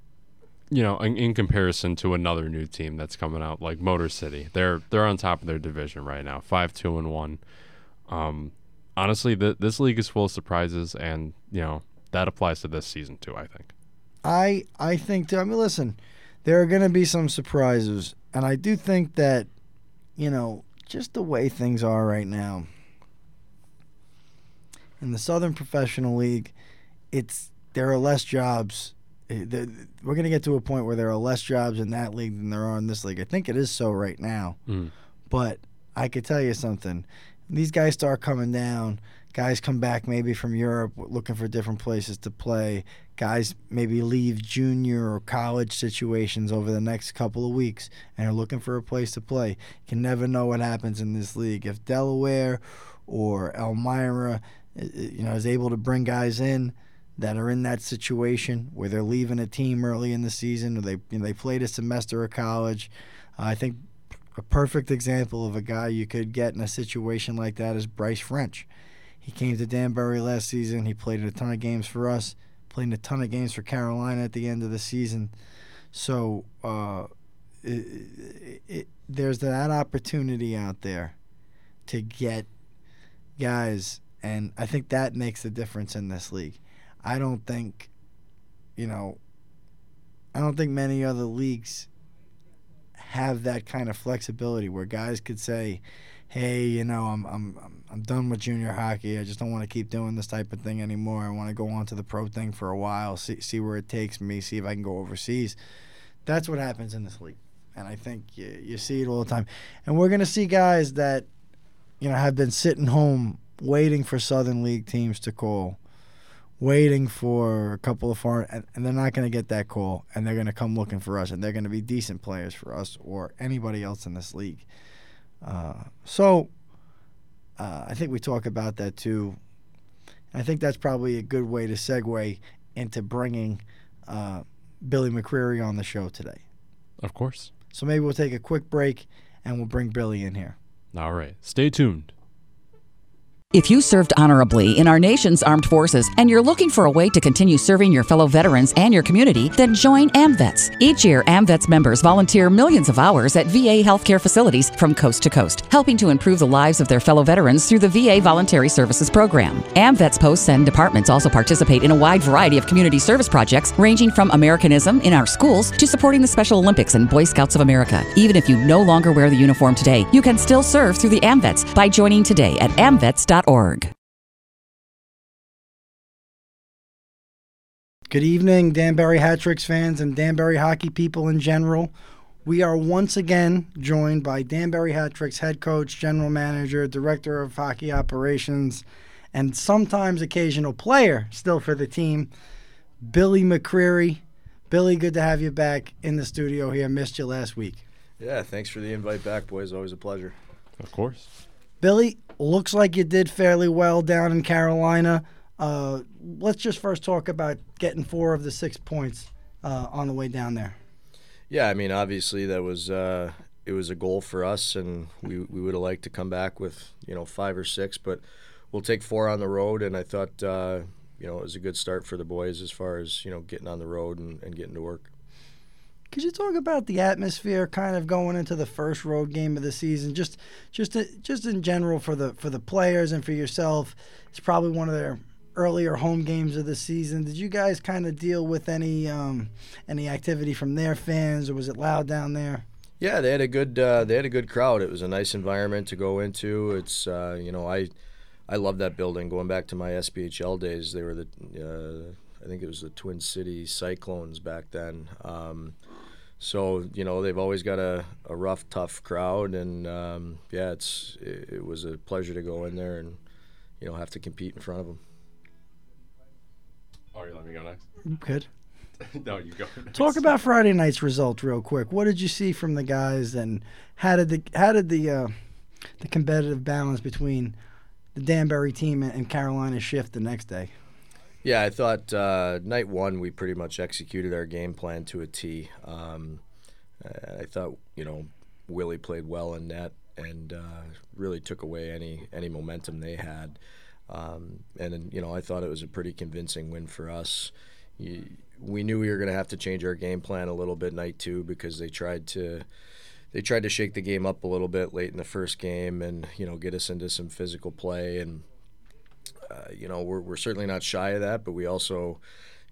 Speaker 1: you know, in, in comparison to another new team that's coming out like Motor City, they're they're on top of their division right now, five two and one. Um, honestly, the, this league is full of surprises, and you know that applies to this season too. I think.
Speaker 5: I I think too. I mean, listen, there are going to be some surprises, and I do think that, you know, just the way things are right now in the Southern Professional League, it's there are less jobs. Eh, We're going to get to a point where there are less jobs in that league than there are in this league. I think it is so right now.
Speaker 1: Mm.
Speaker 5: But I could tell you something. These guys start coming down. Guys come back maybe from Europe looking for different places to play. Guys maybe leave junior or college situations over the next couple of weeks and are looking for a place to play. You can never know what happens in this league. If Delaware or Elmira, you know, is able to bring guys in that are in that situation where they're leaving a team early in the season or they you know, they played a semester of college, I think a perfect example of a guy you could get in a situation like that is Bryce French. He came to Danbury last season. He played a ton of games for us, played a ton of games for Carolina at the end of the season. So uh, it, it, there's that opportunity out there to get guys, and I think that makes the difference in this league. I don't think, you know, I don't think many other leagues have that kind of flexibility where guys could say, "Hey, you know, I'm I'm I'm- I'm done with junior hockey. I just don't want to keep doing this type of thing anymore. I want to go on to the pro thing for a while, see see where it takes me, see if I can go overseas." That's what happens in this league, and I think you, you see it all the time. And we're gonna see guys that, you know, have been sitting home waiting for Southern League teams to call waiting for a couple of foreign, and, and they're not going to get that call, and they're going to come looking for us, and they're going to be decent players for us or anybody else in this league. Uh, so uh, I think we talk about that too. I think that's probably a good way to segue into bringing uh, Billy McCreary on the show today.
Speaker 1: Of course.
Speaker 5: So maybe we'll take a quick break, and we'll bring Billy in here.
Speaker 1: All right. Stay tuned.
Speaker 10: If you served honorably in our nation's armed forces and you're looking for a way to continue serving your fellow veterans and your community, then join AMVETS. Each year, AMVETS members volunteer millions of hours at VA healthcare facilities from coast to coast, helping to improve the lives of their fellow veterans through the VA Voluntary Services Program. AMVETS posts and departments also participate in a wide variety of community service projects, ranging from Americanism in our schools to supporting the Special Olympics and Boy Scouts of America. Even if you no longer wear the uniform today, you can still serve through the AMVETS by joining today at amvets.org.
Speaker 5: Good evening, Danbury Hat Tricks fans and Danbury hockey people in general. We are once again joined by Danbury Hat Tricks head coach, general manager, director of hockey operations, and sometimes occasional player still for the team, Billy McCreary. Billy, good to have you back in the studio here. Missed you last week.
Speaker 11: Yeah, thanks for the invite back, boys. Always a pleasure.
Speaker 1: Of course.
Speaker 5: Billy, looks like you did fairly well down in Carolina. Uh, let's just first talk about getting four of the six points uh, on the way down there.
Speaker 11: Yeah, I mean, obviously that was uh, it was a goal for us, and we we would have liked to come back with you know five or six, but we'll take four on the road, and I thought uh, you know it was a good start for the boys as far as you know getting on the road and, and getting to work.
Speaker 5: Could you talk about the atmosphere, kind of going into the first road game of the season, just just just in general for the for the players and for yourself? It's probably one of their earlier home games of the season. Did you guys kind of deal with any um, any activity from their fans, or was it loud down there?
Speaker 11: Yeah, they had a good uh, they had a good crowd. It was a nice environment to go into. It's uh, you know I I love that building. Going back to my SPHL days, they were the uh, I think it was the Twin City Cyclones back then. Um, so you know they've always got a, a rough, tough crowd, and um, yeah, it's it, it was a pleasure to go in there and you know have to compete in front of them.
Speaker 1: Oh, you let me go next.
Speaker 5: You could.
Speaker 1: no, you go. Next.
Speaker 5: Talk about Friday night's result real quick. What did you see from the guys, and how did the how did the uh, the competitive balance between the Danbury team and Carolina shift the next day?
Speaker 11: Yeah, I thought uh, night one we pretty much executed our game plan to a T. Um, I thought you know Willie played well in net and uh, really took away any any momentum they had. Um, and you know, I thought it was a pretty convincing win for us. We knew we were going to have to change our game plan a little bit night two because they tried to they tried to shake the game up a little bit late in the first game and you know get us into some physical play and uh, you know we're we're certainly not shy of that, but we also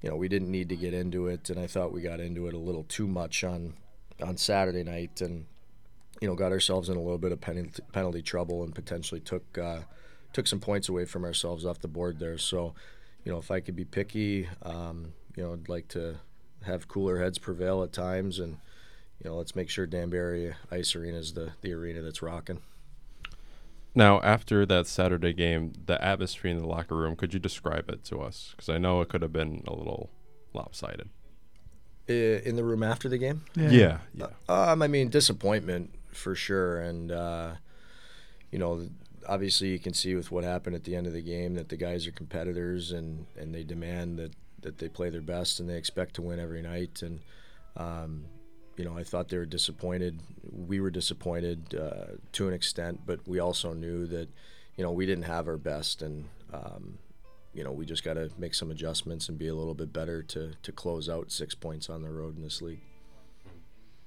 Speaker 11: you know we didn't need to get into it and I thought we got into it a little too much on on Saturday night and you know got ourselves in a little bit of penalty, penalty trouble and potentially took. Uh, took some points away from ourselves off the board there. So, you know, if I could be picky, um, you know, I'd like to have cooler heads prevail at times, and you know, let's make sure Danbury Ice Arena is the the arena that's rocking.
Speaker 1: Now, after that Saturday game, the atmosphere in the locker room, could you describe it to us? Because I know it could have been a little lopsided.
Speaker 11: In the room after the game?
Speaker 1: Yeah. Yeah. yeah.
Speaker 11: Um, I mean, disappointment for sure. And, uh, you know, obviously you can see with what happened at the end of the game that the guys are competitors and, and they demand that, that they play their best and they expect to win every night. And, um, you know, I thought they were disappointed. We were disappointed uh, to an extent, but we also knew that, you know, we didn't have our best. And, um, you know, we just got to make some adjustments and be a little bit better to, to close out six points on the road in this league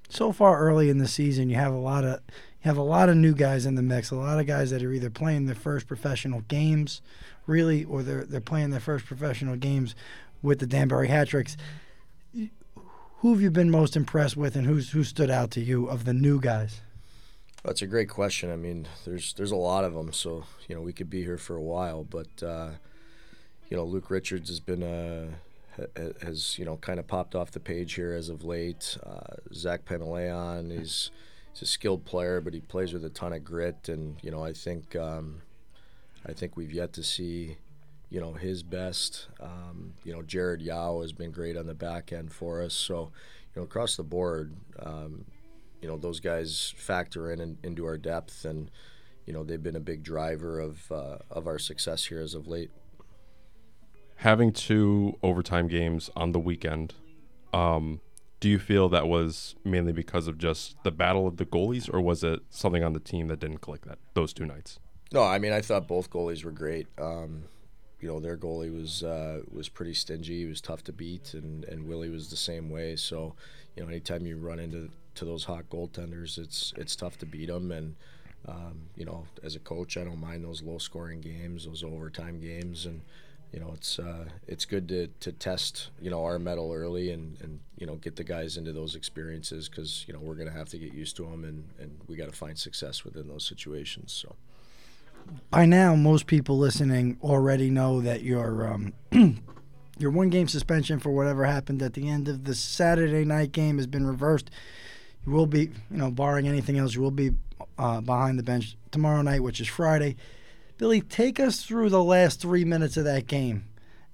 Speaker 5: so far early in the season, you have a lot of you have a lot of new guys in the mix. A lot of guys that are either playing their first professional games, really, or they're they're playing their first professional games with the Danbury Hat-Tricks. Who have you been most impressed with, and who's who stood out to you of the new guys?
Speaker 11: That's a great question. I mean, there's there's a lot of them, so you know we could be here for a while. But uh, you know, Luke Richards has been a has you know kind of popped off the page here as of late. Uh, Zach Pantaleon, he's he's a skilled player, but he plays with a ton of grit, and you know I think um, I think we've yet to see you know his best. Um, you know Jared Yao has been great on the back end for us, so you know across the board, um, you know those guys factor in, in, into our depth, and you know they've been a big driver of uh, of our success here as of late
Speaker 1: having two overtime games on the weekend, um, do you feel that was mainly because of just the battle of the goalies, or was it something on the team that didn't click that those two nights?
Speaker 11: No, I mean I thought both goalies were great. Um, you know, their goalie was uh, was pretty stingy. He was tough to beat, and, and Willie was the same way. So, you know, anytime you run into to those hot goaltenders, it's it's tough to beat them. And um, you know, as a coach, I don't mind those low scoring games, those overtime games, and you know, it's uh, it's good to, to test you know our mettle early and, and you know get the guys into those experiences because you know we're to have to get used to them and, and we got to find success within those situations. So
Speaker 5: by now, most people listening already know that your um, your one game suspension for whatever happened at the end of the Saturday night game has been reversed. You will be, you know, barring anything else, you will be uh, behind the bench tomorrow night, which is Friday. Billy, take us through the last three minutes of that game,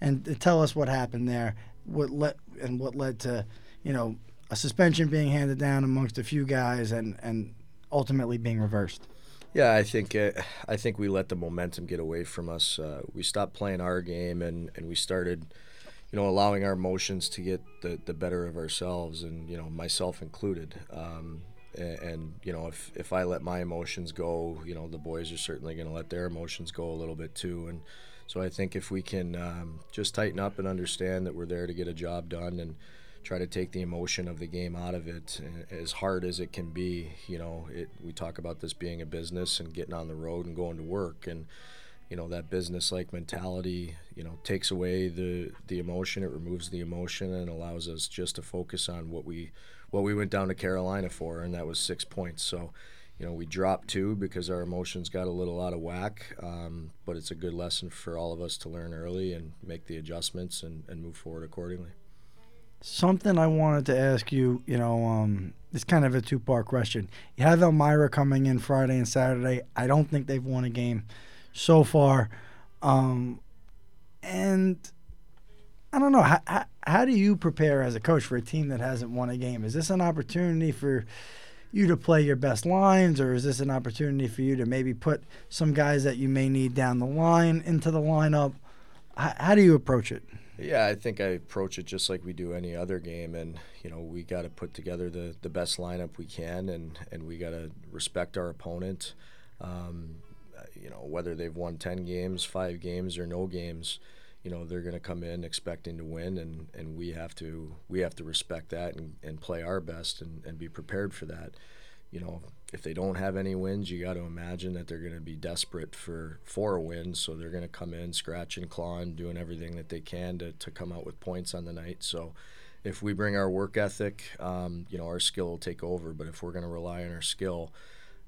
Speaker 5: and tell us what happened there. What led and what led to, you know, a suspension being handed down amongst a few guys, and and ultimately being reversed.
Speaker 11: Yeah, I think uh, I think we let the momentum get away from us. Uh, we stopped playing our game and, and we started, you know, allowing our emotions to get the, the better of ourselves, and you know, myself included. Um, and, and you know, if if I let my emotions go, you know, the boys are certainly going to let their emotions go a little bit too. And so I think if we can um, just tighten up and understand that we're there to get a job done and try to take the emotion of the game out of it as hard as it can be you know it, we talk about this being a business and getting on the road and going to work and you know that business like mentality you know takes away the the emotion it removes the emotion and allows us just to focus on what we what we went down to Carolina for and that was 6 points. So you know we dropped two because our emotions got a little out of whack um, but it's a good lesson for all of us to learn early and make the adjustments and, and move forward accordingly
Speaker 5: Something I wanted to ask you, you know, um, it's kind of a two part question. You have Elmira coming in Friday and Saturday. I don't think they've won a game so far. Um, and I don't know, how, how, how do you prepare as a coach for a team that hasn't won a game? Is this an opportunity for you to play your best lines, or is this an opportunity for you to maybe put some guys that you may need down the line into the lineup? How, how do you approach it?
Speaker 11: Yeah, I think I approach it just like we do any other game, and you know we got to put together the, the best lineup we can, and, and we got to respect our opponent. Um, you know whether they've won ten games, five games, or no games, you know they're going to come in expecting to win, and, and we have to we have to respect that and, and play our best and, and be prepared for that. You know if they don't have any wins, you got to imagine that they're going to be desperate for for a win. So they're going to come in scratching, clawing, doing everything that they can to, to come out with points on the night. So if we bring our work ethic, um, you know, our skill will take over. But if we're going to rely on our skill,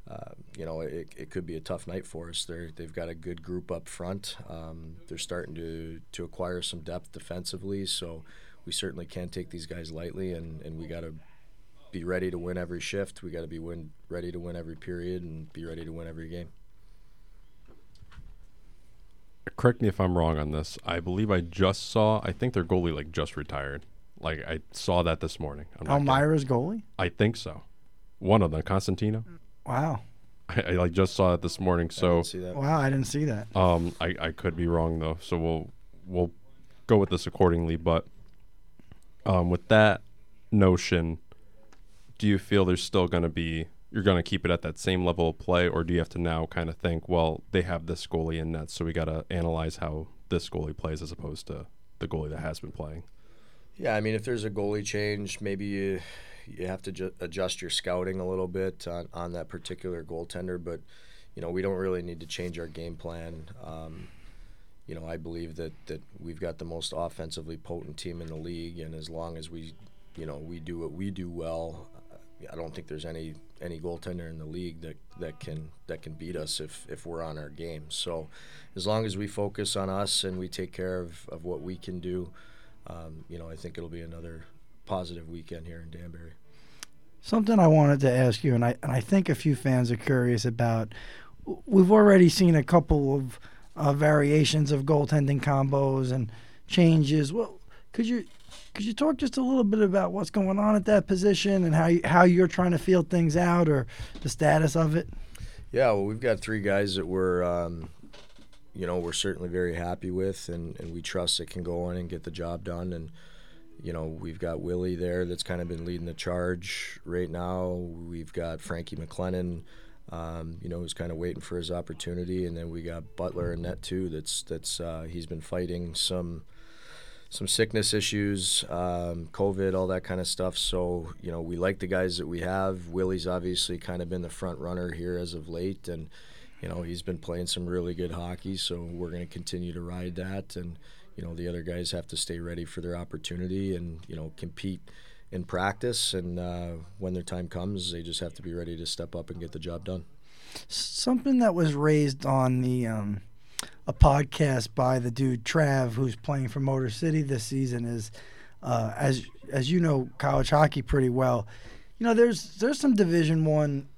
Speaker 11: uh, you know, it, it could be a tough night for us. They're, they've got a good group up front. Um, they're starting to, to acquire some depth defensively. So we certainly can't take these guys lightly, and, and we got to be ready to win every shift. We got to be win, ready to win every period and be ready to win every game.
Speaker 1: Correct me if I'm wrong on this. I believe I just saw. I think their goalie like just retired. Like I saw that this morning. I'm
Speaker 5: Elmira's goalie.
Speaker 1: I think so. One of them, Constantino.
Speaker 5: Wow.
Speaker 1: I, I like just saw it this morning. So
Speaker 5: Wow, I didn't see that.
Speaker 1: Um, I, I could be wrong though, so we'll we'll go with this accordingly. But um, with that notion, do you feel there's still going to be you're going to keep it at that same level of play, or do you have to now kind of think, well, they have this goalie in net, so we got to analyze how this goalie plays as opposed to the goalie that has been playing?
Speaker 11: Yeah, I mean, if there's a goalie change, maybe you you have to ju- adjust your scouting a little bit on, on that particular goaltender, but you know we don't really need to change our game plan. Um, you know, I believe that that we've got the most offensively potent team in the league, and as long as we, you know, we do what we do well, I don't think there's any any goaltender in the league that, that can that can beat us if, if we're on our game. So as long as we focus on us and we take care of, of what we can do, um, you know, I think it'll be another positive weekend here in Danbury.
Speaker 5: Something I wanted to ask you, and I and I think a few fans are curious about. We've already seen a couple of uh, variations of goaltending combos and changes. Well, could you could you talk just a little bit about what's going on at that position and how you, how you're trying to feel things out or the status of it?
Speaker 11: Yeah, well, we've got three guys that we're, um, you know, we're certainly very happy with, and, and we trust it can go in and get the job done. And you know, we've got Willie there that's kind of been leading the charge right now. We've got Frankie McLennan. Um, you know, who's kind of waiting for his opportunity, and then we got Butler and net too. That's that's uh, he's been fighting some some sickness issues, um, COVID, all that kind of stuff. So you know, we like the guys that we have. Willie's obviously kind of been the front runner here as of late, and you know he's been playing some really good hockey. So we're going to continue to ride that, and you know the other guys have to stay ready for their opportunity and you know compete in practice. And uh, when their time comes, they just have to be ready to step up and get the job done.
Speaker 5: Something that was raised on the. Um a podcast by the dude Trav, who's playing for Motor City this season, is uh, as as you know college hockey pretty well. You know, there's there's some Division One,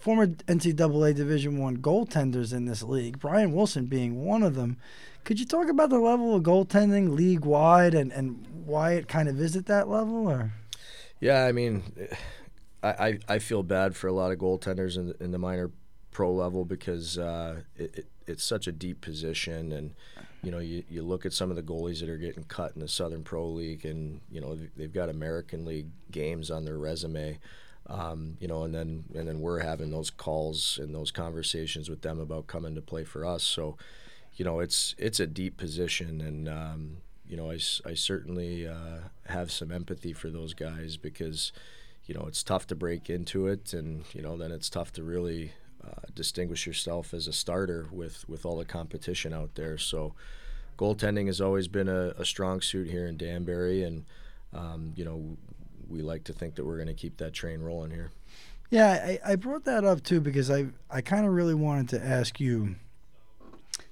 Speaker 5: former NCAA Division One goaltenders in this league. Brian Wilson being one of them. Could you talk about the level of goaltending league wide and, and why it kind of is at that level? Or
Speaker 11: yeah, I mean, I, I, feel bad for a lot of goaltenders in, in the minor pro level because uh, it, it, it's such a deep position, and you know you, you look at some of the goalies that are getting cut in the Southern Pro League, and you know they've got American League games on their resume. Um, you know, and then and then we're having those calls and those conversations with them about coming to play for us. So, you know, it's it's a deep position, and um, you know, I, I certainly uh, have some empathy for those guys because, you know, it's tough to break into it, and you know, then it's tough to really uh, distinguish yourself as a starter with with all the competition out there. So, goaltending has always been a, a strong suit here in Danbury, and um, you know, we like to think that we're going to keep that train rolling here.
Speaker 5: Yeah, I, I brought that up too because I I kind of really wanted to ask you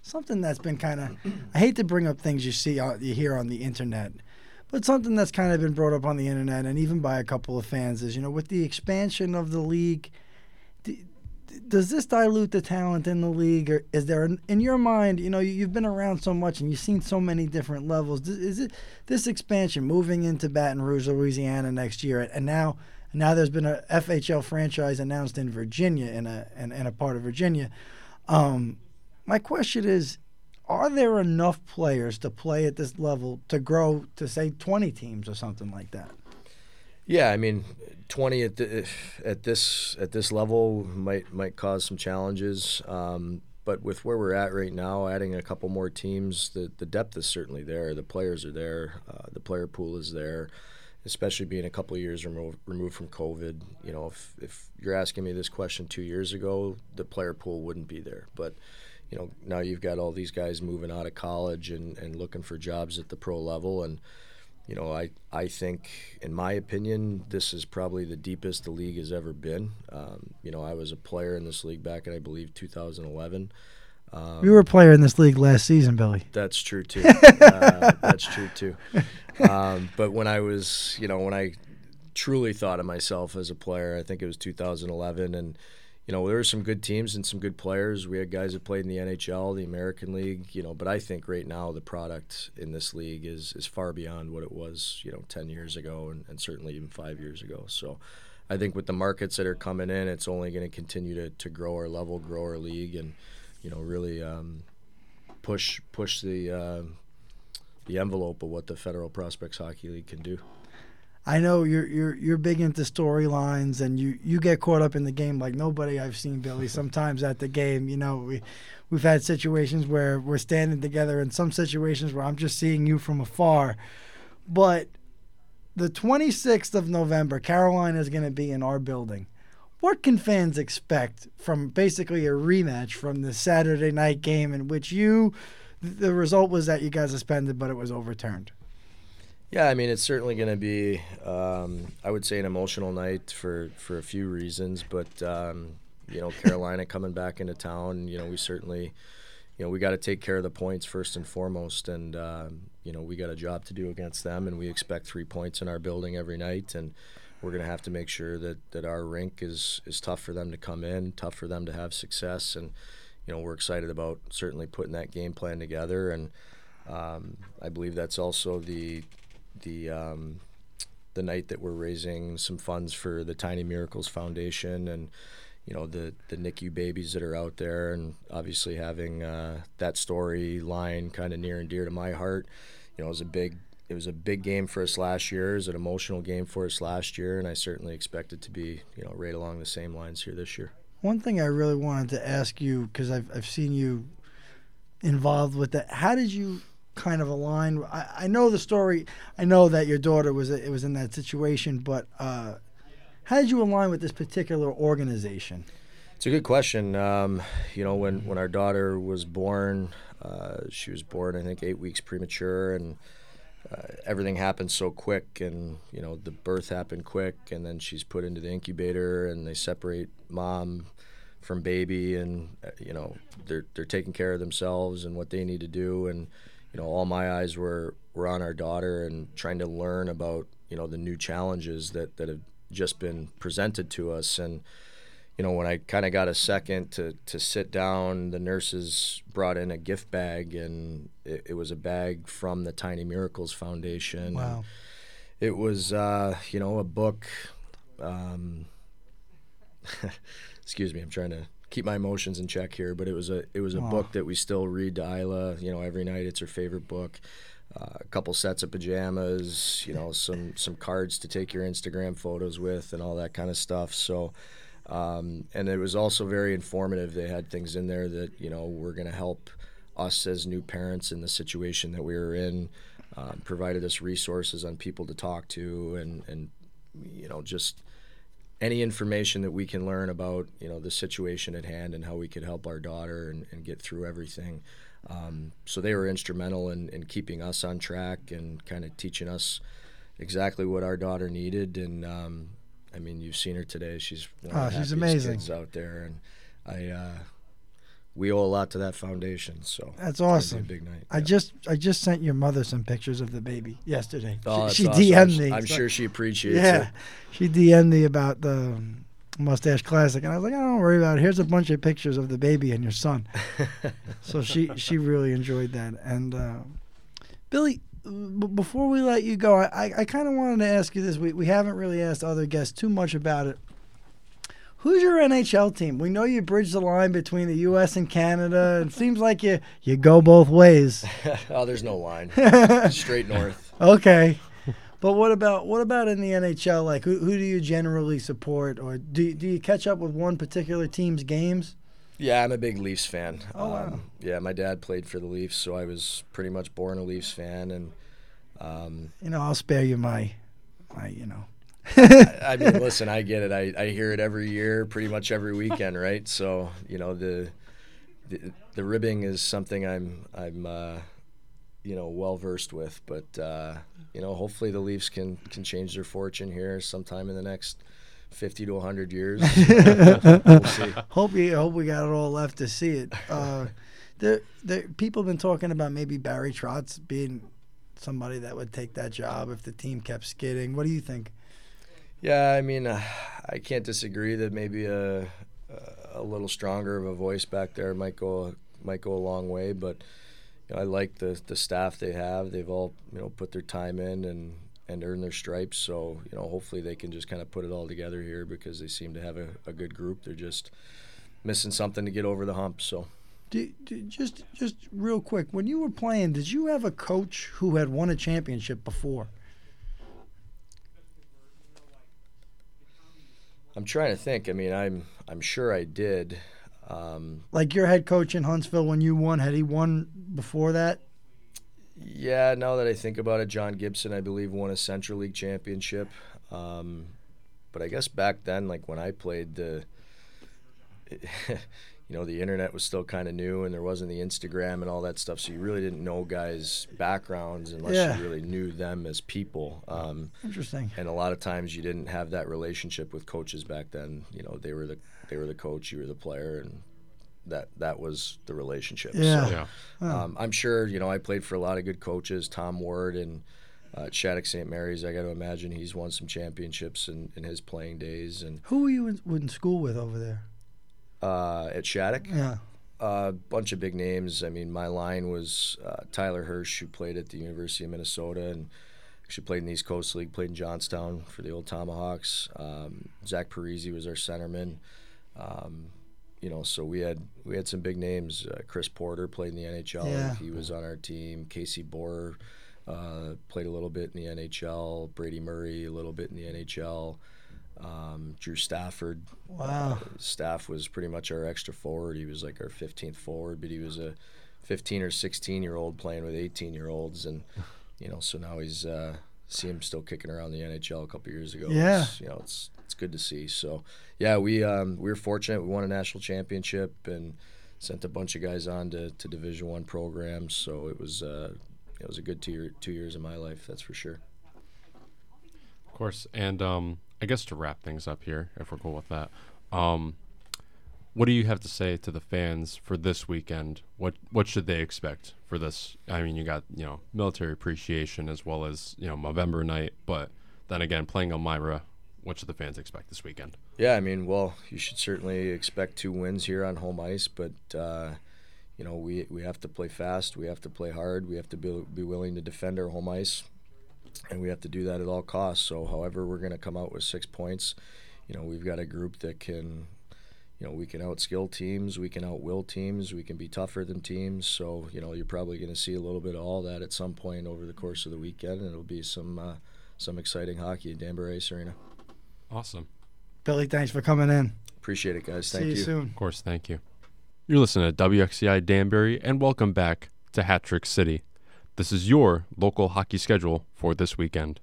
Speaker 5: something that's been kind of I hate to bring up things you see you hear on the internet, but something that's kind of been brought up on the internet and even by a couple of fans is you know with the expansion of the league. Does this dilute the talent in the league, or is there, in your mind, you know, you've been around so much and you've seen so many different levels? Is it this expansion moving into Baton Rouge, Louisiana next year, and now now there's been a FHL franchise announced in Virginia, in a in, in a part of Virginia. Um, my question is, are there enough players to play at this level to grow to say 20 teams or something like that?
Speaker 11: Yeah, I mean, twenty at the, at this at this level might might cause some challenges. Um, but with where we're at right now, adding a couple more teams, the the depth is certainly there. The players are there. Uh, the player pool is there. Especially being a couple years removed removed from COVID, you know, if if you're asking me this question two years ago, the player pool wouldn't be there. But you know, now you've got all these guys moving out of college and, and looking for jobs at the pro level and you know, I, I think, in my opinion, this is probably the deepest the league has ever been. Um, you know, I was a player in this league back in, I believe, 2011. Um,
Speaker 5: You were a player in this league last season, Billy.
Speaker 11: That's true too. uh, that's true too. Um, but when I was, you know, when I truly thought of myself as a player, I think it was 2011, and you know, there were some good teams and some good players. We had guys that played in the NHL, the American League, you know. But I think right now the product in this league is is far beyond what it was, you know, 10 years ago, and, and certainly even five years ago. So. I think with the markets that are coming in, it's only going to continue to, to grow our level, grow our league, and you know really um, push push the uh, the envelope of what the Federal Prospects Hockey League can do.
Speaker 5: I know you're you're you're big into storylines and you you get caught up in the game like nobody I've seen Billy. Sometimes at the game, you know, we we've had situations where we're standing together and some situations where I'm just seeing you from afar. But the 26th of November, Carolina is going to be in our building. What can fans expect from basically a rematch from the Saturday night game in which you the result was that you guys suspended but it was overturned?
Speaker 11: Yeah, I mean it's certainly going to be, um, I would say, an emotional night for for a few reasons. But um, you know, Carolina coming back into town, you know, we certainly, you know, we got to take care of the points first and foremost, and um, you know, we got a job to do against them, and we expect three points in our building every night, and we're going to have to make sure that that our rink is is tough for them to come in, tough for them to have success, and you know, we're excited about certainly putting that game plan together, and um, I believe that's also the the um, the night that we're raising some funds for the Tiny Miracles Foundation and you know the the NICU babies that are out there and obviously having uh, that storyline kind of near and dear to my heart. You know, it was a big it was a big game for us last year. It was an emotional game for us last year, and I certainly expect it to be you know right along the same lines here this year.
Speaker 5: One thing I really wanted to ask you because I've I've seen you involved with that. How did you kind of align? I, I know the story. I know that your daughter was it was in that situation, but uh, how did you align with this particular organization?
Speaker 11: It's a good question. Um, you know, when, when our daughter was born, uh, she was born, I think, eight weeks premature, and uh, everything happened so quick. And, you know, the birth happened quick, and then she's put into the incubator, and they separate mom from baby, and, uh, you know, they're, they're taking care of themselves and what they need to do. And, you know, all my eyes were, were on our daughter and trying to learn about, you know, the new challenges that, that have just been presented to us. And, you know, when I kind of got a second to, to sit down, the nurses brought in a gift bag, and it, it was a bag from the Tiny Miracles Foundation.
Speaker 5: Wow.
Speaker 11: And it was, uh, you know, a book. Um, excuse me, I'm trying to keep my emotions in check here, but it was a it was a
Speaker 5: Aw.
Speaker 11: book that we still read to Isla. You know, every night. It's her favorite book. Uh, a couple sets of pajamas. You know, some some cards to take your Instagram photos with, and all that kind of stuff. So. Um, and it was also very informative. They had things in there that you know were going to help us as new parents in the situation that we were in. Um, provided us resources on people to talk to, and and you know just any information that we can learn about you know the situation at hand and how we could help our daughter and, and get through everything. Um, so they were instrumental in, in keeping us on track and kind of teaching us exactly what our daughter needed. And um, I mean, you've seen her today; she's one of the
Speaker 5: she's amazing.
Speaker 11: kids out there, and I uh, we owe a lot to that foundation. So
Speaker 5: That's awesome.
Speaker 11: big night.
Speaker 5: I just I just sent your mother some pictures of the baby yesterday.
Speaker 11: Oh,
Speaker 5: she she
Speaker 11: awesome.
Speaker 5: DM'd me.
Speaker 11: I'm
Speaker 5: So-
Speaker 11: sure she appreciates
Speaker 5: yeah,
Speaker 11: it.
Speaker 5: she DM'd me about the mustache classic, and I was like, "Oh, don't worry about it. Here's a bunch of pictures of the baby and your son. so she she really enjoyed that. And uh, Billy, b- before we let you go, I I, I kind of wanted to ask you this. We we haven't really asked other guests too much about it. Who's your NHL team? We know you bridge the line between the U.S. and Canada. It seems like you you go both ways.
Speaker 11: oh, there's no line. Straight north.
Speaker 5: Okay. But what about what about in the NHL? Like, who, who do you generally support, or do you, do you catch up with one particular team's games?
Speaker 11: Yeah, I'm a big Leafs fan.
Speaker 5: Oh, wow.
Speaker 11: Um, yeah, my dad played for the Leafs, so I was pretty much born a Leafs fan, and um,
Speaker 5: You know, I'll spare you my, my, you know.
Speaker 11: I, I mean, listen, I get it. I, I hear it every year, pretty much every weekend, right? So you know the the, the ribbing is something I'm I'm uh, you know well versed with, but uh, you know hopefully the Leafs can can change their fortune here sometime in the next fifty to hundred years. we'll see.
Speaker 5: Hope you hope we got it all left to see it. Uh, there, there, people have been talking about maybe Barry Trotz being somebody that would take that job if the team kept skidding. What do you think?
Speaker 11: Yeah, I mean, uh, I can't disagree that maybe a a little stronger of a voice back there might go might go a long way. But you know, I like the the staff they have. They've all you know put their time in and and earned their stripes. So you know, hopefully they can just kind of put it all together here because they seem to have a, a good group. They're just missing something to get over the hump. So.
Speaker 5: Just just real quick, when you were playing, did you have a coach who had won a championship before?
Speaker 11: I'm trying to think. I mean, I'm I'm sure I did. Um,
Speaker 5: Like your head coach in Huntsville when you won, had he won before that?
Speaker 11: Yeah, now that I think about it, John Gibson, I believe, won a Central League championship. Um, but I guess back then, like when I played, the you know the internet was still kind of new, and there wasn't the Instagram and all that stuff, so you really didn't know guys' backgrounds unless
Speaker 5: Yeah.
Speaker 11: you really knew them as people. Um,
Speaker 5: Interesting.
Speaker 11: And a lot of times you didn't have that relationship with coaches back then. You know, they were the they were the coach, you were the player, and that that was the relationship.
Speaker 5: Yeah.
Speaker 11: So,
Speaker 5: Yeah.
Speaker 11: Um, I'm sure you know I played for a lot of good coaches, Tom Ward and uh, Shattuck St. Mary's. I got to imagine he's won some championships in, in his playing days. And
Speaker 5: Who were you in, in school with over there?
Speaker 11: Uh, at Shattuck,
Speaker 5: Yeah.
Speaker 11: a bunch of big names. I mean, my line was uh, Tyler Hirsch, who played at the University of Minnesota and actually played in the East Coast League, played in Johnstown for the old Tomahawks. Um, Zach Parise was our centerman. Um, you know, so we had we had some big names. Uh, Chris Porter played in the NHL.
Speaker 5: Yeah.
Speaker 11: He was on our team. Casey Borer uh, played a little bit in the NHL. Brady Murray a little bit in the NHL. Um, Drew Stafford.
Speaker 5: Wow.
Speaker 11: Uh, Staff was pretty much our extra forward. He was like our 15th forward, but he was a 15 or 16 year old playing with 18 year olds, and you know, so now he's uh, see him still kicking around the NHL a couple years ago.
Speaker 5: Yeah.
Speaker 11: It's, you know, it's it's good to see. So yeah, we um, we were fortunate. We won a national championship and sent a bunch of guys on to, to Division One programs. So it was uh, it was a good two year, two years of my life. That's for sure.
Speaker 1: Of course. And um, I guess to wrap things up here, if we're cool with that, um, what do you have to say to the fans for this weekend? What what should they expect for this? I mean, you got you know military appreciation as well as you know Movember night, but then again, playing Elmira, what should the fans expect this weekend?
Speaker 11: Yeah, I mean, well, you should certainly expect two wins here on home ice, but uh, you know, we we have to play fast, we have to play hard, we have to be be willing to defend our home ice, and we have to do that at all costs. So, however, we're going to come out with six points. You know, we've got a group that can, you know, we can outskill teams, we can outwill teams, we can be tougher than teams. So, you know, you're probably going to see a little bit of all that at some point over the course of the weekend, and it'll be some uh, some exciting hockey at Danbury Ice Arena.
Speaker 1: Awesome.
Speaker 5: Billy, thanks for coming in.
Speaker 11: Appreciate it, guys.
Speaker 5: See
Speaker 11: Thank
Speaker 5: you soon.
Speaker 1: Of course, thank you. You're listening to WXCI Danbury, and welcome back to Hat Trick City. This is your local hockey schedule for this weekend.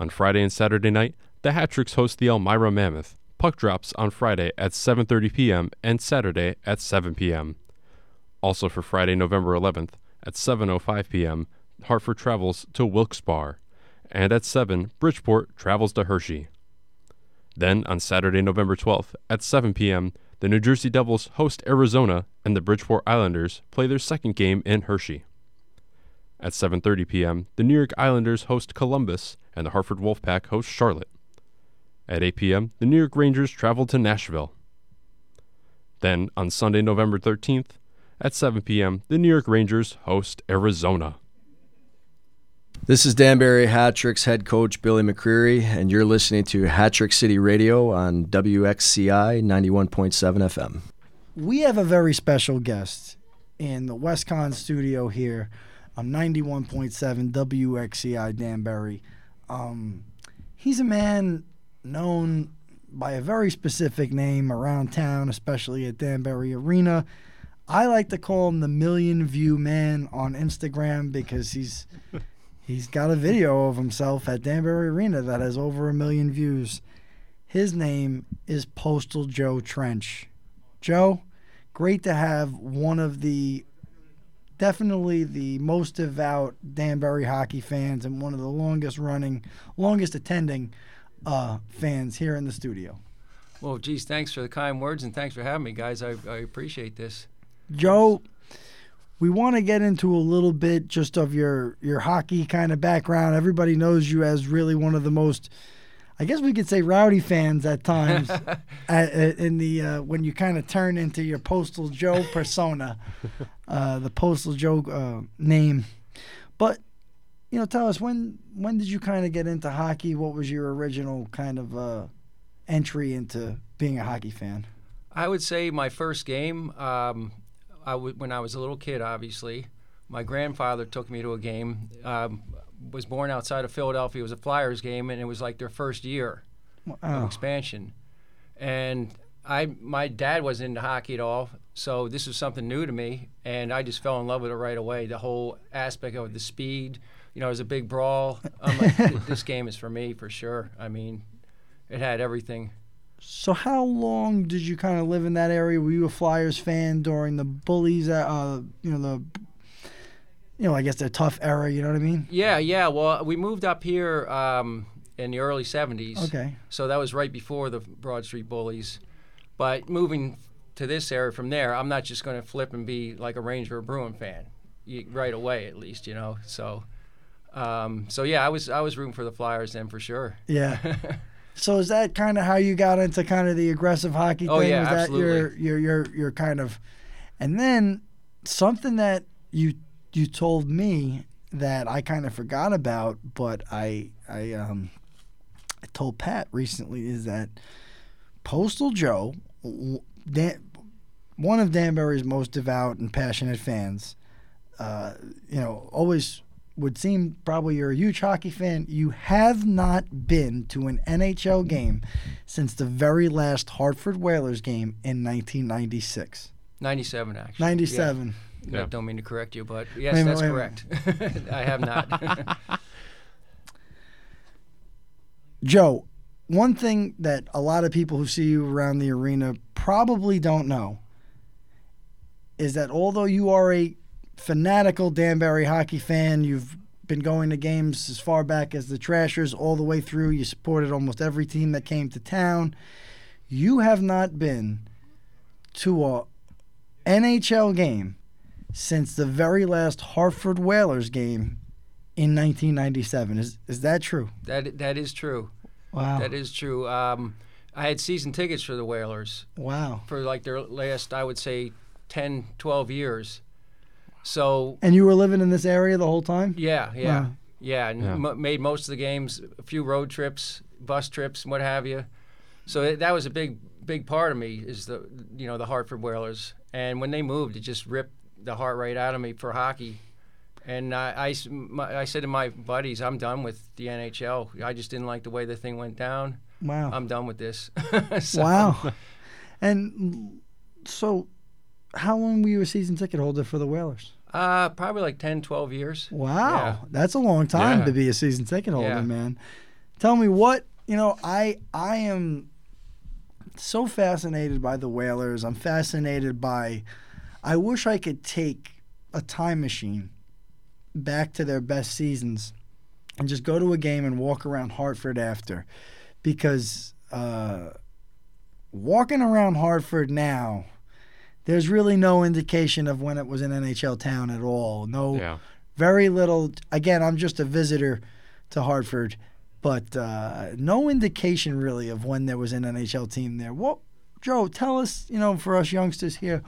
Speaker 1: On Friday and Saturday night, the Hat Tricks host the Elmira Mammoth. Puck drops on Friday at 7:30 p.m. and Saturday at 7 p.m. Also for Friday, November 11th at 7:05 p.m., Hartford travels to Wilkes-Barre, and at 7, Bridgeport travels to Hershey. Then on Saturday, November 12th at 7 p.m., the New Jersey Devils host Arizona and the Bridgeport Islanders play their second game in Hershey. At 7:30 p.m., the New York Islanders host Columbus and the Hartford Wolfpack host Charlotte. At 8 p.m., the New York Rangers travel to Nashville. Then on Sunday, November 13th, at 7 p.m., the New York Rangers host Arizona.
Speaker 11: This is Danbury Hat Tricks head coach Billy McCreary, and you're listening to Hat Trick City Radio on WXCI 91.7 FM.
Speaker 5: We have a very special guest in the WestConn studio here on 91.7 WXCI Danbury. Um, he's a man known by a very specific name around town, especially at Danbury Arena. I like to call him the million view man on Instagram because he's he's got a video of himself at Danbury Arena that has over a million views. His name is Postal Joe Trench. Joe, great to have one of the definitely the most devout Danbury hockey fans and one of the longest running, longest attending uh, fans here in the studio.
Speaker 12: Well, geez, thanks for the kind words and thanks for having me, guys. I, I appreciate this.
Speaker 5: Joe, we want to get into a little bit just of your your hockey kind of background. Everybody knows you as really one of the most, I guess we could say, rowdy fans at times. at, in the uh, when you kind of turn into your Postal Joe persona, uh, the Postal Joe uh, name. But you know, tell us when when did you kind of get into hockey? What was your original kind of uh, entry into being a hockey fan?
Speaker 12: I would say my first game, um, I w- when I was a little kid, obviously, my grandfather took me to a game. Um, was born outside of Philadelphia. It was a Flyers game, and it was like their first year
Speaker 5: Wow.
Speaker 12: of expansion. And I, my dad wasn't into hockey at all, so this was something new to me, and I just fell in love with it right away. The whole aspect of the speed, you know, it was a big brawl. I'm like, this game is for me for sure. I mean, it had everything.
Speaker 5: So how long did you kind of live in that area? Were you a Flyers fan during the bullies? Uh, you know the, you know I guess the tough era. You know what I mean?
Speaker 12: Yeah, yeah. Well, we moved up here um, in the early 70s.
Speaker 5: Okay.
Speaker 12: So that was right before the Broad Street Bullies. But moving to this area from there, I'm not just going to flip and be like a Ranger or Bruin fan right away, at least, you know. So, um, so yeah, I was I was rooting for the Flyers then for sure.
Speaker 5: Yeah. so is that kind of how you got into kind of the aggressive hockey
Speaker 12: Oh,
Speaker 5: thing?
Speaker 12: yeah,
Speaker 5: was that your
Speaker 12: absolutely.
Speaker 5: your your your kind of, and then something that you you told me that I kind of forgot about, but I I um I told Pat recently is that Postal Joe, Dan, one of Danbury's most devout and passionate fans, uh, you know, always would seem probably you're a huge hockey fan. You have not been to an NHL game since the very last Hartford Whalers game in 1996.
Speaker 12: 97, actually.
Speaker 5: 97.
Speaker 12: Yeah. I don't mean to correct you, but yes,
Speaker 5: Wait
Speaker 12: that's
Speaker 5: wait a
Speaker 12: correct. I have not.
Speaker 5: Joe, one thing that a lot of people who see you around the arena probably don't know is that although you are a fanatical Danbury hockey fan, you've been going to games as far back as the Trashers all the way through, you supported almost every team that came to town. You have not been to a NHL game since the very last Hartford Whalers game in 1997. Is is that true?
Speaker 12: That that is true.
Speaker 5: Wow.
Speaker 12: That is true. Um, I had season tickets for the Whalers.
Speaker 5: Wow.
Speaker 12: For like their last, I would say, 10, 12 years. So
Speaker 5: And you were living in this area the whole time?
Speaker 12: yeah, yeah,
Speaker 5: Wow.
Speaker 12: yeah, and
Speaker 5: Yeah.
Speaker 12: m- made most of the games, a few road trips, bus trips, and what have you. So it, that was a big, big part of me is the you know the Hartford Whalers, and when they moved, it just ripped the heart right out of me for hockey. And I, I my- I said to my buddies, I'm done with the NHL. I just didn't like the way the thing went down.
Speaker 5: Wow.
Speaker 12: I'm done with this. So-
Speaker 5: Wow. And so, how long were you a season ticket holder for the Whalers?
Speaker 12: Uh, probably like 10, 12 years.
Speaker 5: Wow,
Speaker 12: Yeah.
Speaker 5: that's a long time
Speaker 12: Yeah.
Speaker 5: to be a season ticket holder,
Speaker 12: Yeah.
Speaker 5: man. Tell me what you know. I I am so fascinated by the Whalers. I'm fascinated by. I wish I could take a time machine back to their best seasons and just go to a game and walk around Hartford after, because uh, walking around Hartford now. There's really no indication of when it was an NHL town at all. No,
Speaker 1: Yeah.
Speaker 5: very little. Again, I'm just a visitor to Hartford, but uh, no indication really of when there was an NHL team there. What, Joe? Tell us, you know, for us youngsters here,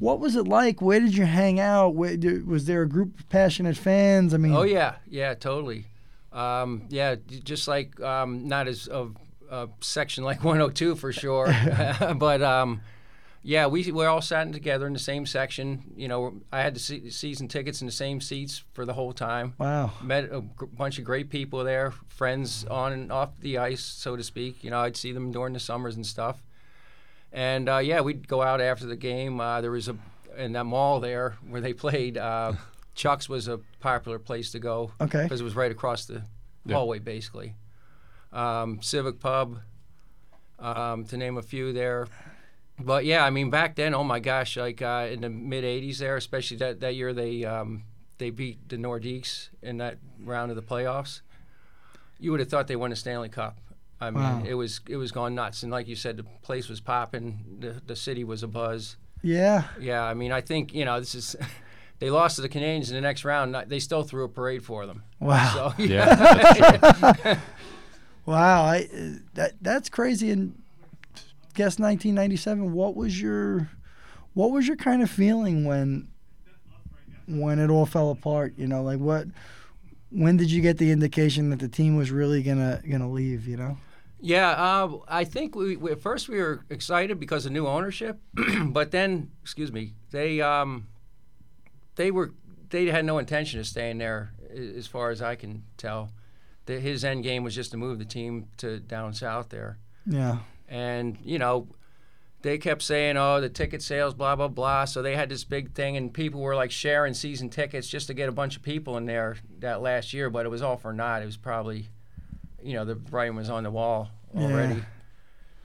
Speaker 5: what was it like? Where did you hang out? Where, was there a group of passionate fans? I mean,
Speaker 12: Oh yeah, yeah, totally. Um, yeah, just like um, not as of a section like 102 for sure, but um, yeah, we we're all sat together in the same section. You know, I had the se- season tickets in the same seats for the whole time.
Speaker 5: Wow.
Speaker 12: Met a bunch of great people there, friends on and off the ice, so to speak. You know, I'd see them during the summers and stuff. And uh, yeah, we'd go out after the game. Uh, there was a in that mall there where they played. Uh, Chuck's was a popular place to go.
Speaker 5: Okay.
Speaker 12: Because it was right across the
Speaker 1: Yeah.
Speaker 12: hallway, basically. Um, Civic Pub, um, to name a few there. But yeah, I mean, back then, oh my gosh, like uh, in the mid '80s, there, especially that, that year, they um, they beat the Nordiques in that round of the playoffs. You would have thought they won a Stanley Cup. I mean,
Speaker 5: Wow.
Speaker 12: it was it was going nuts, and like you said, the place was popping. The the city was a buzz.
Speaker 5: yeah.
Speaker 12: Yeah, I mean, I think you know this is. They lost to the Canadiens in the next round. They still threw a parade for them.
Speaker 5: Wow.
Speaker 12: So,
Speaker 1: Yeah, that's true.
Speaker 5: Wow, I uh, that that's crazy. And guess 1997. What was your what was your kind of feeling when when it all fell apart? You know, like what when did you get the indication that the team was really gonna gonna leave? You know.
Speaker 12: Yeah, uh, I think we, we at first we were excited because of new ownership, but then, excuse me, they um, they were they had no intention of staying there, as far as I can tell. The, his end game was just to move the team to down south there,
Speaker 5: Yeah.
Speaker 12: and you know, they kept saying, "Oh, the ticket sales, blah blah blah." So they had this big thing, and people were like sharing season tickets just to get a bunch of people in there that last year. But it was all for naught. It was probably, you know, the writing was on the wall already.
Speaker 5: Yeah.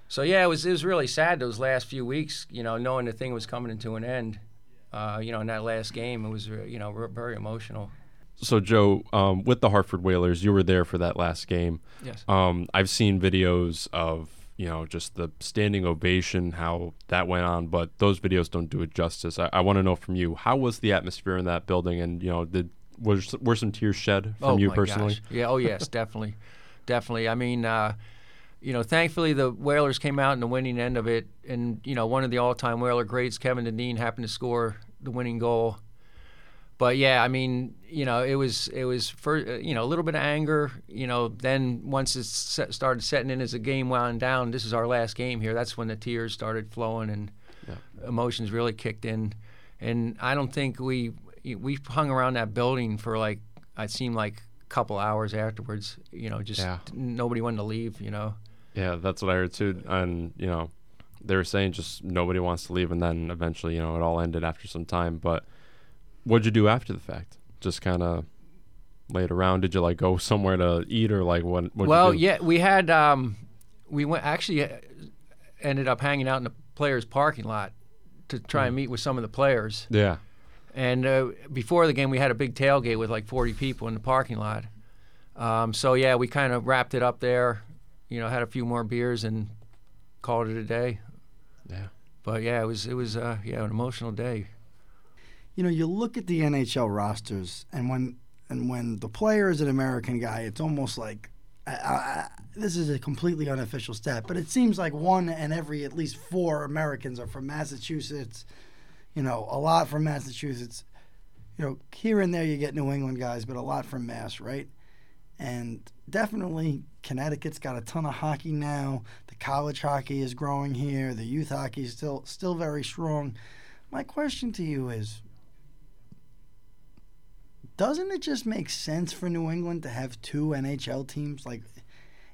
Speaker 12: So yeah, it was it was really sad those last few weeks. You know, knowing the thing was coming to an end. Uh, you know, in that last game, it was you know very emotional.
Speaker 1: So Joe, um, with the Hartford Whalers, you were there for that last game.
Speaker 12: Yes.
Speaker 1: Um, I've seen videos of you know just the standing ovation, how that went on, but those videos don't do it justice. I, I want to know from you, how was the atmosphere in that building, and you know, did was were some tears shed from
Speaker 12: oh
Speaker 1: you
Speaker 12: my
Speaker 1: personally?
Speaker 12: Gosh. Yeah. Oh yes, definitely, definitely. I mean, uh, you know, thankfully the Whalers came out in the winning end of it, and you know, one of the all-time Whaler greats, Kevin Dineen, happened to score the winning goal. But yeah, I mean, you know, it was it was for you know a little bit of anger. You know, then once it set, started setting in as the game wound down, this is our last game here. That's when the tears started flowing and emotions really kicked in. And I don't think we we hung around that building for like it seemed like couple hours afterwards. You know, just
Speaker 1: Yeah.
Speaker 12: nobody wanted to leave. You know.
Speaker 1: Yeah, that's what I heard too. And you know, they were saying just nobody wants to leave, and then eventually, you know, it all ended after some time. But what'd you do after the fact? Just kind of laid around. Did you like go somewhere to eat, or like what?
Speaker 12: well, yeah, we had um, we went actually uh, ended up hanging out in the players' parking lot to try and meet with some of the players.
Speaker 1: Yeah.
Speaker 12: And uh, before the game, we had a big tailgate with like 40 people in the parking lot. Um, so yeah, we kind of wrapped it up there. You know, had a few more beers and called it a day.
Speaker 1: Yeah.
Speaker 12: But yeah, it was it was uh, yeah an emotional day.
Speaker 5: you know, you look at the NHL rosters, and when and when the player is an American guy, it's almost like I, I, this is a completely unofficial stat, but it seems like one and every at least four Americans are from Massachusetts. You know, a lot from Massachusetts. You know, here and there you get New England guys, but a lot from Mass, right? And definitely, Connecticut's got a ton of hockey now. The college hockey is growing here. The youth hockey is still still very strong. My question to you is doesn't it just make sense for New England to have two NHL teams? Like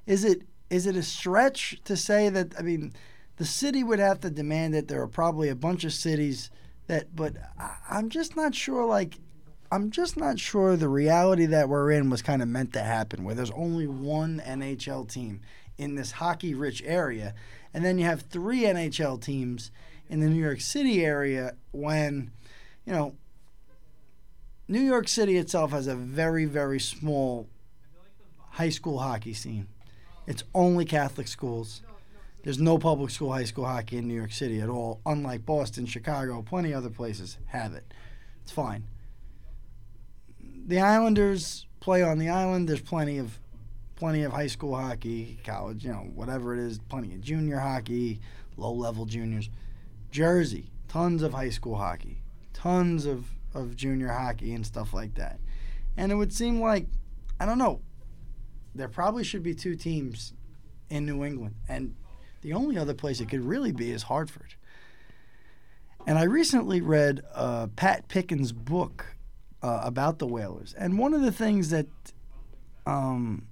Speaker 5: is it is it a stretch to say that I mean the city would have to demand it. There are probably a bunch of cities that but I, I'm just not sure like I'm just not sure the reality that we're in was kind of meant to happen, where there's only one NHL team in this hockey rich area. And then you have three NHL teams in the New York City area when, you know, New York City itself has a very, very small high school hockey scene. It's only Catholic schools. There's no public school high school hockey in New York City at all, unlike Boston, Chicago, plenty other places have it. It's fine the Islanders play on the island. There's plenty of plenty of high school hockey, college, you know, whatever it is, plenty of junior hockey, low level juniors. Jersey, tons of high school hockey, tons of, of junior hockey and stuff like that. And it would seem like, I don't know, there probably should be two teams in New England. And the only other place it could really be is Hartford. And I recently read uh, Pat Pickens' book uh, about the Whalers. And one of the things that um,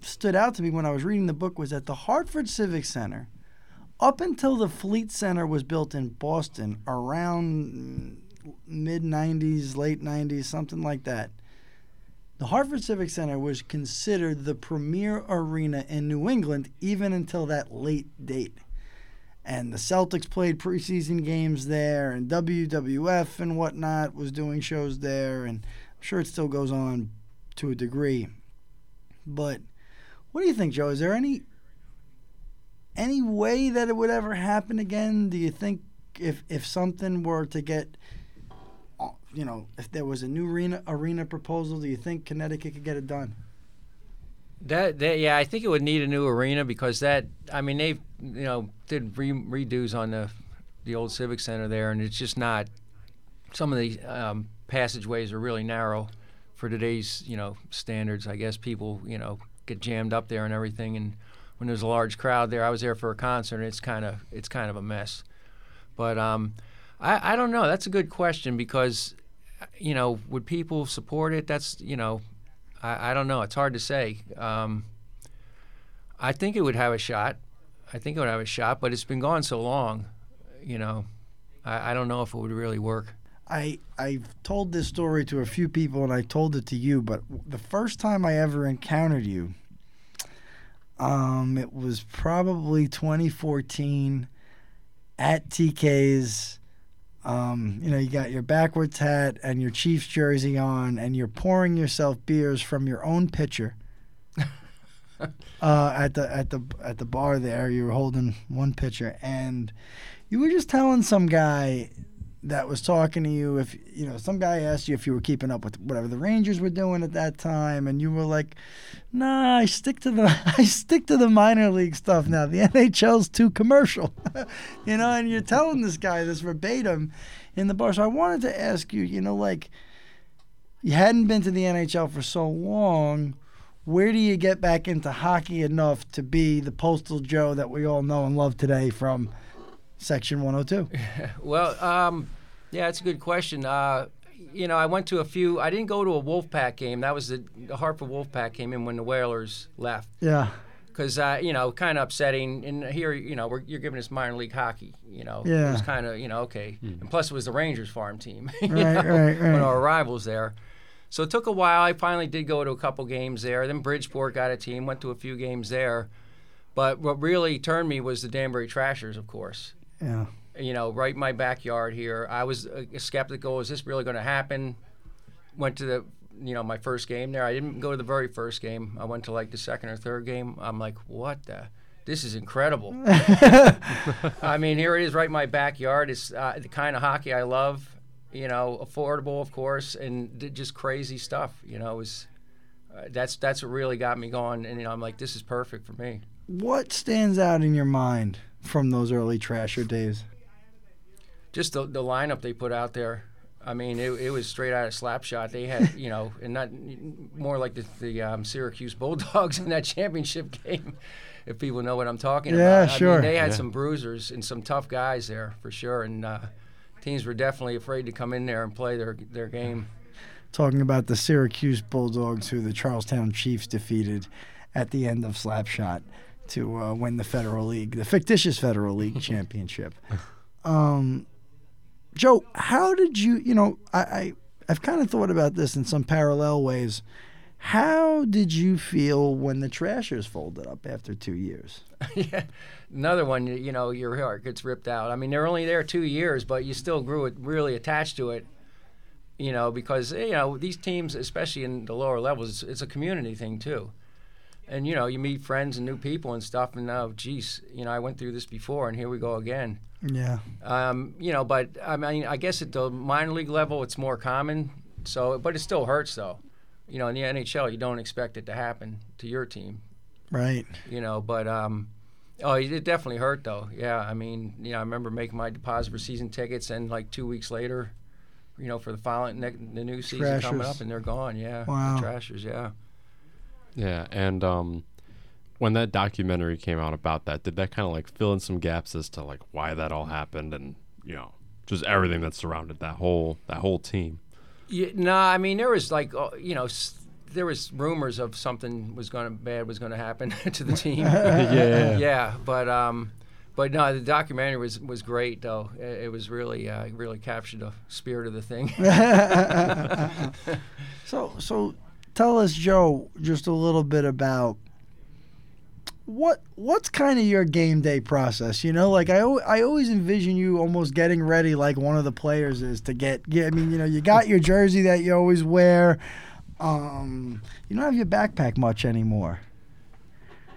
Speaker 5: stood out to me when I was reading the book was that the Hartford Civic Center, up until the Fleet Center was built in Boston around mid 90s, late 90s, something like that, the Hartford Civic Center was considered the premier arena in New England even until that late date and the Celtics played preseason games there, and WWF and whatnot was doing shows there, and I'm sure it still goes on to a degree. But what do you think, Joe? Is there any any way that it would ever happen again? Do you think if if something were to get you know, if there was a new arena arena proposal, do you think Connecticut could get it done?
Speaker 12: That, that yeah, I think it would need a new arena because that I mean they've you know did re- redos on the the old civic center there, and it's just not. Some of the um, passageways are really narrow for today's you know standards. I guess people you know get jammed up there and everything, and when there's a large crowd there, I was there for a concert, and it's kind of it's kind of a mess. But um, I I don't know. That's a good question because you know would people support it? That's you know I, I don't know. It's hard to say. Um, I think it would have a shot. I think it would have a shot, but it's been gone so long, you know. I, I don't know if it would really work.
Speaker 5: I I've told this story to a few people and I told it to you, but the first time I ever encountered you, um, it was probably 2014 at TK's um, you know, you got your backwards hat and your Chiefs jersey on, and you're pouring yourself beers from your own pitcher. uh, at the at the at the bar there, you were holding one pitcher, and you were just telling some guy that was talking to you if you know some guy asked you if you were keeping up with whatever the Rangers were doing at that time and you were like nah I stick to the I stick to the minor league stuff now. The NHL's too commercial. You know and you're telling this guy this verbatim in the bar. So I wanted to ask you you know like you hadn't been to the NHL for so long where do you get back into hockey enough to be the postal Joe that we all know and love today from Section 102?
Speaker 12: well, um, yeah, it's a good question. Uh, you know, I went to a few. I didn't go to a Wolfpack game. That was the, the Hartford Wolfpack came in when the Whalers left.
Speaker 5: Yeah.
Speaker 12: Because uh, you know, kind of upsetting. And here, you know, we're, you're giving us minor league hockey. You know,
Speaker 5: Yeah.
Speaker 12: it was kind of you know okay. And plus, it was the Rangers farm team. you
Speaker 5: Right,
Speaker 12: know,
Speaker 5: right, right.
Speaker 12: of our rivals there. So it took a while. I finally did go to a couple games there. Then Bridgeport got a team. Went to a few games there. But what really turned me was the Danbury Trashers, of course
Speaker 5: Yeah.
Speaker 12: You know, right in my backyard here. I was uh, skeptical. Is this really going to happen? Went to the, you know, my first game there. I didn't go to the very first game. I went to like the second or third game. I'm like, what the? This is incredible. I mean, here it is right in my backyard. It's uh, the kind of hockey I love. You know, affordable, of course, and just crazy stuff. You know, it was uh, that's that's what really got me going. And you know, I'm like, this is perfect for me.
Speaker 5: What stands out in your mind from those early Trasher days?
Speaker 12: Just the, the lineup they put out there. I mean, it, it was straight out of Slap Shot. They had, you know, and not more like the, the um, Syracuse Bulldogs in that championship game, if people know what I'm talking
Speaker 5: Yeah,
Speaker 12: about. Yeah,
Speaker 5: sure.
Speaker 12: mean, they had
Speaker 5: Yeah.
Speaker 12: some bruisers and some tough guys there for sure, and uh, teams were definitely afraid to come in there and play their their game.
Speaker 5: Talking about the Syracuse Bulldogs, who the Charlestown Chiefs defeated at the end of Slap Shot to uh, win the Federal League, the fictitious Federal League championship. Um, Joe, how did you? You know, I, I I've kind of thought about this in some parallel ways. How did you feel when the Trashers folded up after two years?
Speaker 12: yeah, another one. you- know, your heart gets ripped out. I mean, they're only there two years, but you still grew it really attached to it. You know, because eh, you know these teams, especially in the lower levels, it's, it's a community thing too. And you know, you meet friends and new people and stuff. And now, geez, you know, I went through this before, and here we go again.
Speaker 5: Yeah.
Speaker 12: Um, you know, but I mean, I guess at the minor league level, it's more common. So, but it still hurts though. You know, in the NHL, you don't expect it to happen to your team
Speaker 5: Right.
Speaker 12: you know. But um, oh, it definitely hurt though. Yeah, I mean, you know, I remember making my deposit for season tickets, and like two weeks later, you know, for the following ne- the new season coming up, and they're gone. Yeah,
Speaker 5: Wow.
Speaker 12: the Trashers. Yeah.
Speaker 1: Yeah, and um, when that documentary came out about that, did that kind of like fill in some gaps as to like why that all happened and you know just everything that surrounded that whole that whole team?
Speaker 12: Yeah, no, I mean there was like uh, you know there was rumors of something was going to bad was going to happen to the team.
Speaker 1: Yeah.
Speaker 12: yeah, but um, but no, the documentary was was great though. It, it was really uh, really captured the spirit of the thing.
Speaker 5: So, so tell us, Joe, just a little bit about what what's kind of your game day process. You know, like I I always envision you almost getting ready like one of the players is to get. Yeah, I mean, you know, you got your jersey that you always wear. Um, you don't have your backpack much anymore.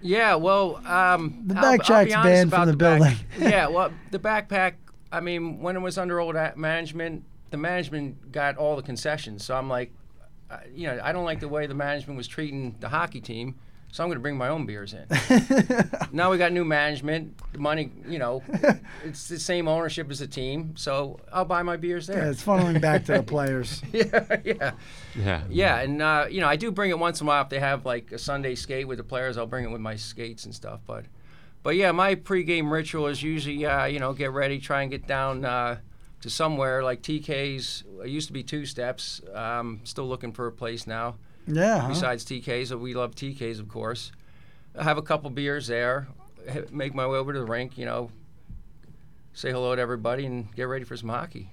Speaker 12: Yeah, well, um,
Speaker 5: The
Speaker 12: I'll- I'll be
Speaker 5: backpack's banned from the
Speaker 12: back-
Speaker 5: building.
Speaker 12: yeah, well, the backpack. I mean, when it was under old management, the management got all the concessions. So I'm like, you know, I don't like the way the management was treating the hockey team. So I'm going to bring my own beers in. now we got new management. The money, you know, it's the same ownership as the team. So I'll buy my beers there.
Speaker 5: Yeah, it's funneling back to the players.
Speaker 12: yeah, yeah.
Speaker 1: Yeah.
Speaker 12: Yeah, and uh, you know, I do bring it once in a while if they have like a Sunday skate with the players. I'll bring it with my skates and stuff. But, but yeah, my pregame ritual is usually, uh, you know, get ready, try and get down uh, to somewhere like TK's. It used to be two steps. Um, still looking for a place now.
Speaker 5: Yeah?
Speaker 12: Besides TK's, we love TK's, of course. I have a couple beers there. Make my way over to the rink. You know, say hello to everybody and get ready for some hockey.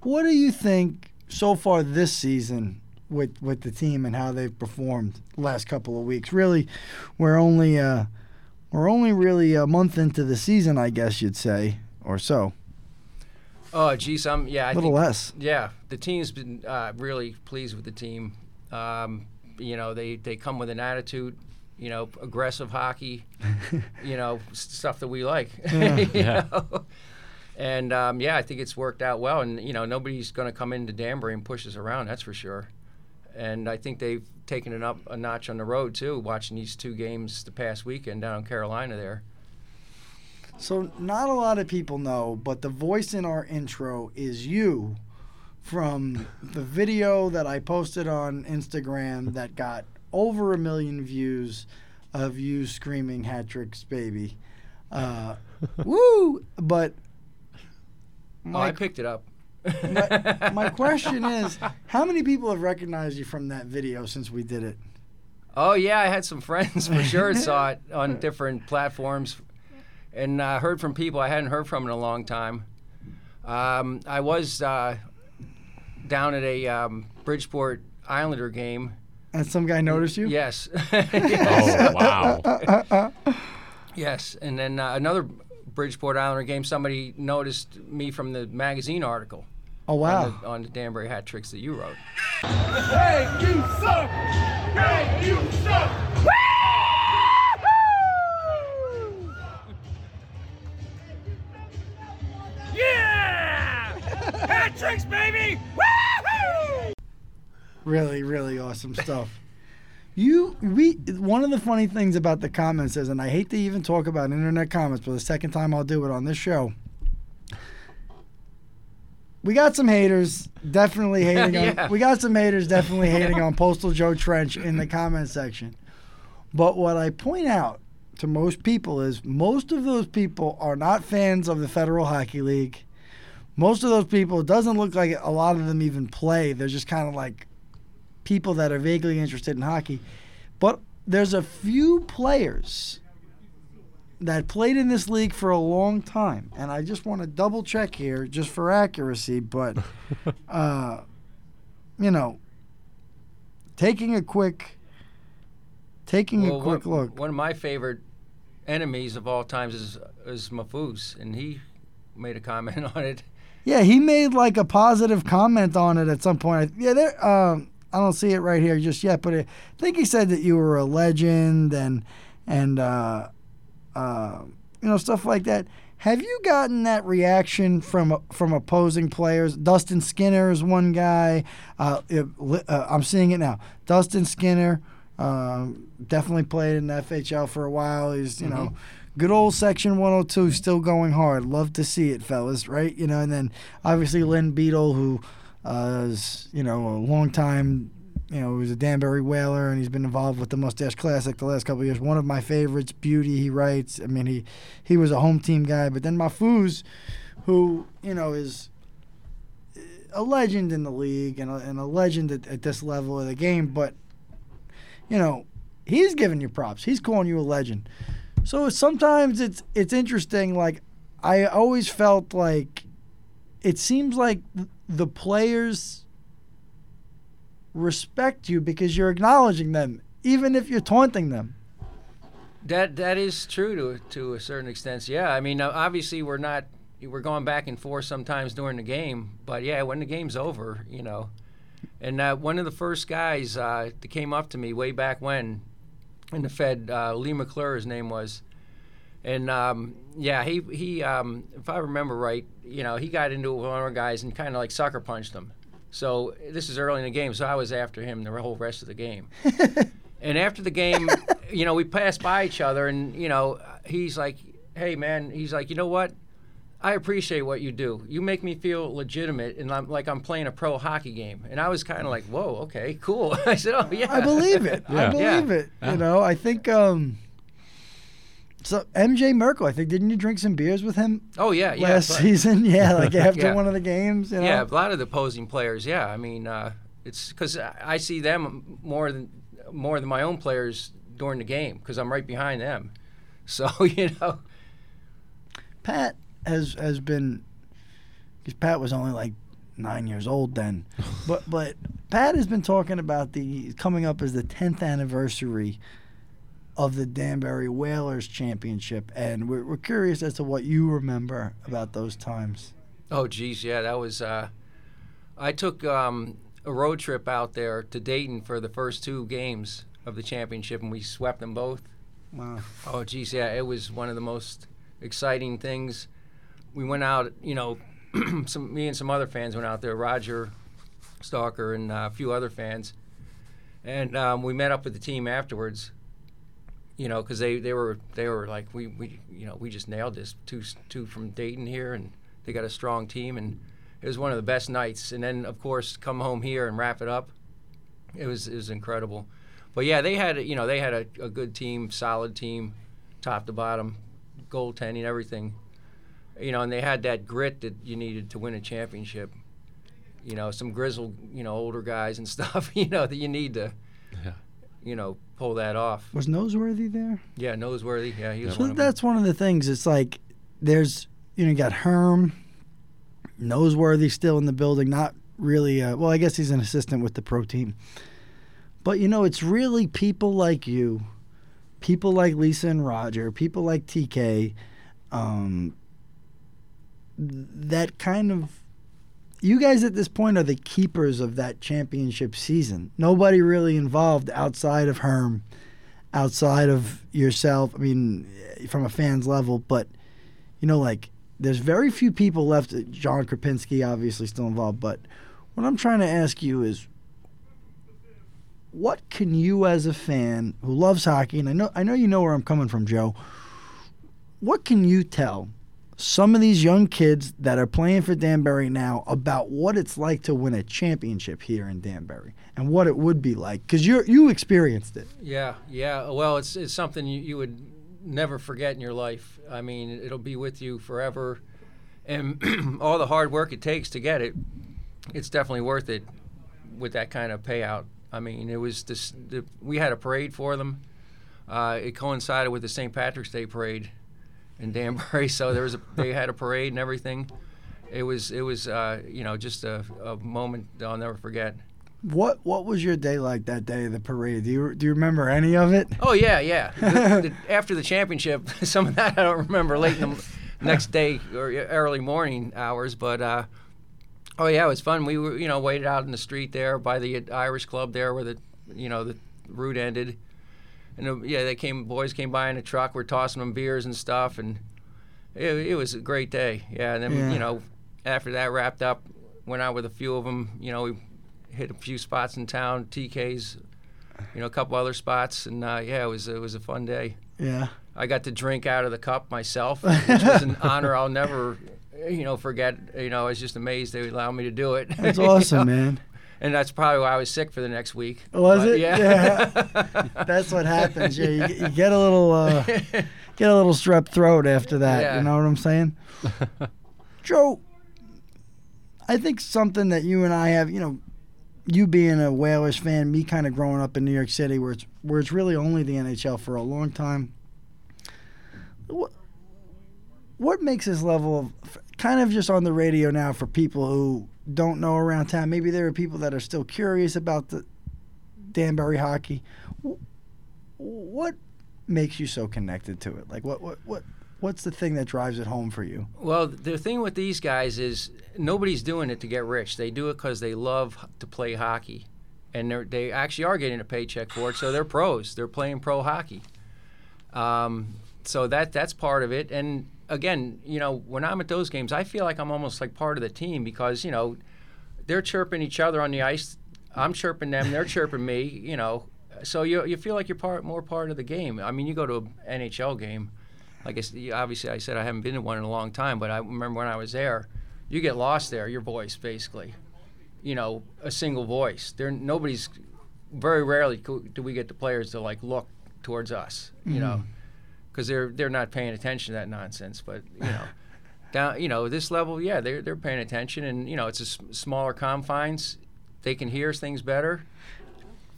Speaker 5: What do you think so far this season with with the team and how they've performed the last couple of weeks? Really, we're only uh, we're only really a month into the season, I guess you'd say, or so.
Speaker 12: Oh, geez, I'm yeah. I
Speaker 5: Little
Speaker 12: think,
Speaker 5: less.
Speaker 12: Yeah, the team's been uh, really pleased with the team. Um, you know, they they come with an attitude. You know, aggressive hockey. you know, stuff that we like.
Speaker 5: Yeah.
Speaker 1: Yeah.
Speaker 12: know? And um, yeah, I think it's worked out well. And you know, nobody's going to come into Danbury and push us around. That's for sure. And I think they've taken it up a notch on the road too. Watching these two games the past weekend down in Carolina there.
Speaker 5: So not a lot of people know, but the voice in our intro is you from the video that I posted on Instagram that got over a million views of you screaming hat tricks baby. Uh, woo! But
Speaker 12: oh, I picked it up.
Speaker 5: my, my question is, how many people have recognized you from that video since we did it?
Speaker 12: Oh yeah, I had some friends for sure saw it on different platforms, and uh, heard from people I hadn't heard from in a long time. Um, I was uh, down at a um, Bridgeport Islander game.
Speaker 5: And some guy noticed you?
Speaker 12: Yes.
Speaker 1: Oh, wow.
Speaker 12: yes, and then uh, another Bridgeport Islander game. Somebody noticed me from the magazine article.
Speaker 5: Oh, wow.
Speaker 12: On the, on the Danbury hat tricks that you wrote.
Speaker 4: Hey, you suck! Hey, you suck! Yeah! Hat tricks, baby! Woo-hoo!
Speaker 5: Really, really awesome stuff. You, we, one of the funny things about the comments is, and I hate to even talk about internet comments, but the second time I'll do it on this show. we got some haters definitely hating
Speaker 12: Yeah.
Speaker 5: on we got some haters definitely hating on Postal Joe Trench in the comment section. But what I point out to most people is most of those people are not fans of the Federal Hockey League. Most of those people, it doesn't look like a lot of them even play. They're just kind of like people that are vaguely interested in hockey. But there's a few players that played in this league for a long time, and I just want to double check here just for accuracy. But, uh, you know, taking a quick, taking
Speaker 12: Well,
Speaker 5: a quick
Speaker 12: one,
Speaker 5: look.
Speaker 12: One of my favorite enemies of all times is is Mafuz, and he made a comment on it.
Speaker 5: Yeah, he made like a positive comment on it at some point. Yeah, there. Um, I don't see it right here just yet, but I think he said that you were a legend and and uh, uh, you know stuff like that. Have you gotten that reaction from from opposing players? Dustin Skinner is one guy. Uh, it, uh, I'm seeing it now. Dustin Skinner um, definitely played in the FHL for a while. He's you know good old Section 102 still going hard. Love to see it, fellas. Right? You know, and then obviously Lynn Beetle, who uh, is you know a long time. You know, he was a Danbury Whaler, and he's been involved with the Mustache Classic the last couple years. One of my favorites, Beauty. He writes. I mean, he he was a home team guy, but then Mafuz, who you know is a legend in the league and a, and a legend at, at this level of the game, but you know, he's giving you props. He's calling you a legend. So sometimes it's it's interesting. Like I always felt like it seems like the players respect you because you're acknowledging them, even if you're taunting them.
Speaker 12: That that is true to to a certain extent. Yeah, I mean, obviously we're not we're going back and forth sometimes during the game, but yeah, when the game's over, you know. And uh, one of the first guys uh, that came up to me way back when in the Fed, uh, Lee McClure, his name was, and um, yeah, he he um, if I remember right, you know, he got into it with one of our guys and kind of like sucker punched him. So this is early in the game, so I was after him the whole rest of the game. And after the game, you know, we passed by each other, and you know, he's like, "Hey, man," he's like, "You know what? I appreciate what you do. You make me feel legitimate, and I'm like I'm playing a pro hockey game." And I was kind of like, "Whoa, okay, cool." I said, "Oh yeah,
Speaker 5: I believe it. I believe
Speaker 12: Yeah.
Speaker 5: it. You know, I think um so MJ Merkel, I think didn't you drink some beers with him
Speaker 12: Oh yeah, yeah.
Speaker 5: last
Speaker 12: but-
Speaker 5: season? Yeah, like after
Speaker 12: Yeah.
Speaker 5: one of the games, you know.
Speaker 12: Yeah, a lot of the opposing players. Yeah, I mean, uh, it's because I see them more than more than my own players during the game because I'm right behind them. So you know,
Speaker 5: Pat has has been because Pat was only like nine years old then, but but Pat has been talking about the coming up as the tenth anniversary of the Danbury Whalers Championship, and we're, we're curious as to what you remember about those times.
Speaker 12: Oh, geez, yeah, that was. Uh, I took um, a road trip out there to Dayton for the first two games of the championship, and we swept them both.
Speaker 5: Wow.
Speaker 12: Oh, geez, yeah, it was one of the most exciting things. We went out, you know, some me and some other fans went out there. Roger Stalker and uh, a few other fans, and um, we met up with the team afterwards. You know, because they, they were they were like we, we you know we just nailed this two two from Dayton here, and they got a strong team, and it was one of the best nights. And then of course come home here and wrap it up. It was it was incredible. But yeah, they had you know they had a, a good team, solid team, top to bottom, goaltending, everything. You know, and they had that grit that you needed to win a championship. You know, some grizzled, you know, older guys and stuff. You know that you need to,
Speaker 1: Yeah.
Speaker 12: You know, pull that off.
Speaker 5: Was Noseworthy there?
Speaker 12: Yeah, noseworthy. Yeah, he was
Speaker 5: So
Speaker 12: one
Speaker 5: that's one of the things. It's like there's you know you got Herm, Noseworthy still in the building. Not really. Uh, well, I guess he's an assistant with the pro team. But you know, it's really people like you, people like Lisa and Roger, people like TK, um, that kind of. You guys at this point are the keepers of that championship season. Nobody really involved outside of Herm outside of yourself. I mean, eh, from a fan's level, but you know, like there's very few people left. Eh, John Krapinski obviously still involved, but what I'm trying to ask you is, what can you, as a fan who loves hockey, and I know I know you know where I'm coming from, Joe. What can you tell some of these young kids that are playing for Danbury now about what it's like to win a championship here in Danbury and what it would be like because you you experienced it.
Speaker 12: Yeah, yeah. Well, it's it's something you, you would never forget in your life. I mean, it'll be with you forever, and all the hard work it takes to get it, it's definitely worth it with that kind of payout. I mean, it was this. The, we had a parade for them. Uh, it coincided with the St. Patrick's Day parade in Danbury, so there was a, they had a parade and everything. It was it was uh, you know just a, a moment that I'll never forget.
Speaker 5: What what was your day like that day of the parade? Do you do you remember any of it?
Speaker 12: Oh yeah, yeah. The, the, after the championship, some of that I don't remember late in the next day or early morning hours, but uh, oh yeah, it was fun. We were you know waited out in the street there by the Irish Club there where the you know the route ended, and uh, yeah, they came boys came by in a truck. We're tossing them beers and stuff, and it, it was a great day. Yeah, and then
Speaker 5: Yeah.
Speaker 12: you know after that wrapped up, went out with a few of them. You know we hit a few spots in town, TK's, you know, a couple other spots, and uh, yeah, it was it was a fun day.
Speaker 5: Yeah.
Speaker 12: I got to drink out of the cup myself, which was an honor I'll never, you know, forget. You know, I was just amazed they would allow me to do it.
Speaker 5: That's
Speaker 12: you
Speaker 5: awesome,
Speaker 12: know?
Speaker 5: man.
Speaker 12: And that's probably why I was sick for the next week.
Speaker 5: Was
Speaker 12: But,
Speaker 5: it?
Speaker 12: Yeah.
Speaker 5: That's what happens. Yeah, you, get- you get a little uh, get a little strep throat after that.
Speaker 12: Yeah.
Speaker 5: You know what I'm saying? Joe, I think something that you and I have, you know, you being a Whalers fan, me kind of growing up in New York City, where it's where it's really only the NHL for a long time. What what makes this level of kind of just on the radio now for people who don't know around town? Maybe there are people that are still curious about the Danbury hockey. What makes you so connected to it? Like what what what what's the thing that drives it home for you?
Speaker 12: Well, the thing with these guys is nobody's doing it to get rich. They do it because they love to play hockey, and they actually are getting a paycheck for it. So they're pros. They're playing pro hockey. Um, so that that's part of it. And again, you know, when I'm at those games, I feel like I'm almost like part of the team because you know they're chirping each other on the ice. I'm chirping them. They're chirping me. You know, so you you feel like you're part more part of the game. I mean, you go to an NHL game. Like I obviously, I said I haven't been to one in a long time, but I remember when I was there. You get lost there. Your voice, basically, you know, a single voice. There, nobody's. Very rarely do we get the players to like look towards us. You mm-hmm. know, because they're they're not paying attention to that nonsense. But you know, down you know this level, yeah, they're they're paying attention, and you know it's a s- smaller confines. They can hear things better.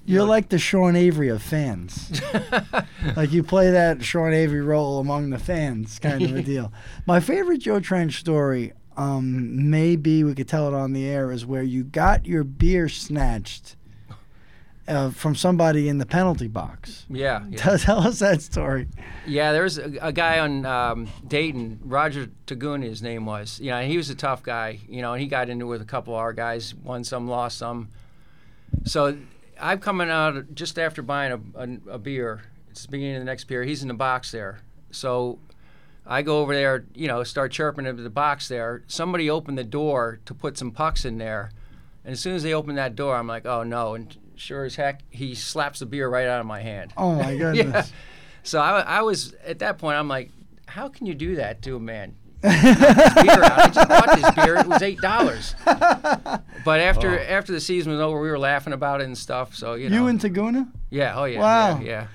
Speaker 5: You're like the Sean Avery of fans. like you play that Sean Avery role among the fans, kind of a deal. My favorite Joe Trench story, um, maybe we could tell it on the air, is where you got your beer snatched uh, from somebody in the penalty box.
Speaker 12: Yeah, yeah.
Speaker 5: Tell, tell us that story.
Speaker 12: Yeah, there was a, a guy on um, Dayton, Roger Tagoon, his name was. You know, he was a tough guy. You know, and he got into it with a couple of our guys, won some, lost some. So I'm coming out just after buying a, a, a beer. It's the beginning of the next beer. He's in the box there. So I go over there, you know, start chirping into the box there. Somebody opened the door to put some pucks in there. And as soon as they opened that door, I'm like, oh no. And sure as heck, he slaps the beer right out of my hand.
Speaker 5: Oh my
Speaker 12: yeah.
Speaker 5: goodness.
Speaker 12: So I, I was at that point. I'm like, how can you do that to a man? Beer out. I just bought this beer. It was eight dollars. But after
Speaker 5: Oh.
Speaker 12: after the season was over, we were laughing about it and stuff. So you know.
Speaker 5: You and Taguna?
Speaker 12: yeah. Oh yeah.
Speaker 5: Wow.
Speaker 12: Yeah.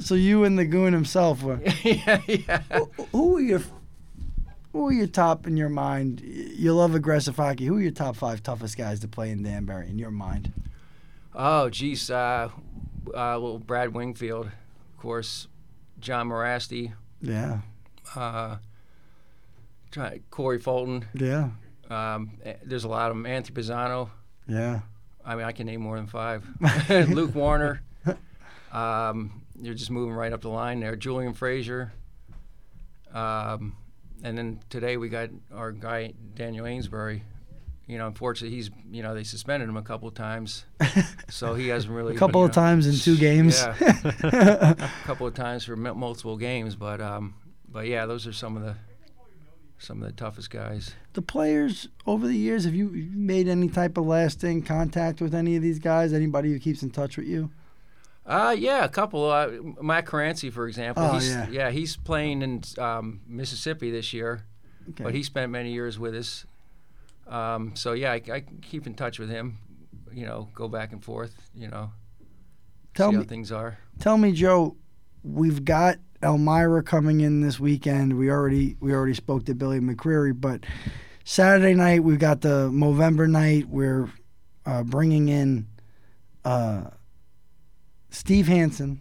Speaker 5: So you and the goon himself were.
Speaker 12: Yeah. yeah.
Speaker 5: Who, who were your Who are your top in your mind? You love aggressive hockey. Who are your top five toughest guys to play in Danbury in your mind?
Speaker 12: Oh, geez. Uh, uh, little Brad Wingfield, of course. John Morasti.
Speaker 5: Yeah.
Speaker 12: Uh, try, Corey Fulton.
Speaker 5: Yeah.
Speaker 12: Um, eh, there's a lot of them. Anthony Pisano.
Speaker 5: Yeah.
Speaker 12: I mean, I can name more than five. Luke Warner. Um, you're just moving right up the line there. Julian Frazier. Um, and then today we got our guy Daniel Ainsbury. You know, unfortunately, he's you know they suspended him a couple of times, so he hasn't really.
Speaker 5: A couple
Speaker 12: you
Speaker 5: of
Speaker 12: know,
Speaker 5: times in two games.
Speaker 12: Yeah, a couple of times for multiple games, but um, but yeah, those are some of the some of the toughest guys.
Speaker 5: The players over the years, have you made any type of lasting contact with any of these guys? Anybody who keeps in touch with you?
Speaker 12: Uh, yeah, a couple. Uh, Matt Caranci, for example.
Speaker 5: Oh,
Speaker 12: he's,
Speaker 5: yeah.
Speaker 12: he's playing in um, Mississippi this year.
Speaker 5: Okay.
Speaker 12: but he spent many years with us. Um, so yeah, I, I keep in touch with him. You know, go back and forth. You know,
Speaker 5: Tell
Speaker 12: see
Speaker 5: me-
Speaker 12: how things are.
Speaker 5: Tell me, Joe, we've got Elmira coming in this weekend. We already we already spoke to Billy McCreary, but Saturday night we've got the Movember night. We're uh, bringing in uh, Steve Hanson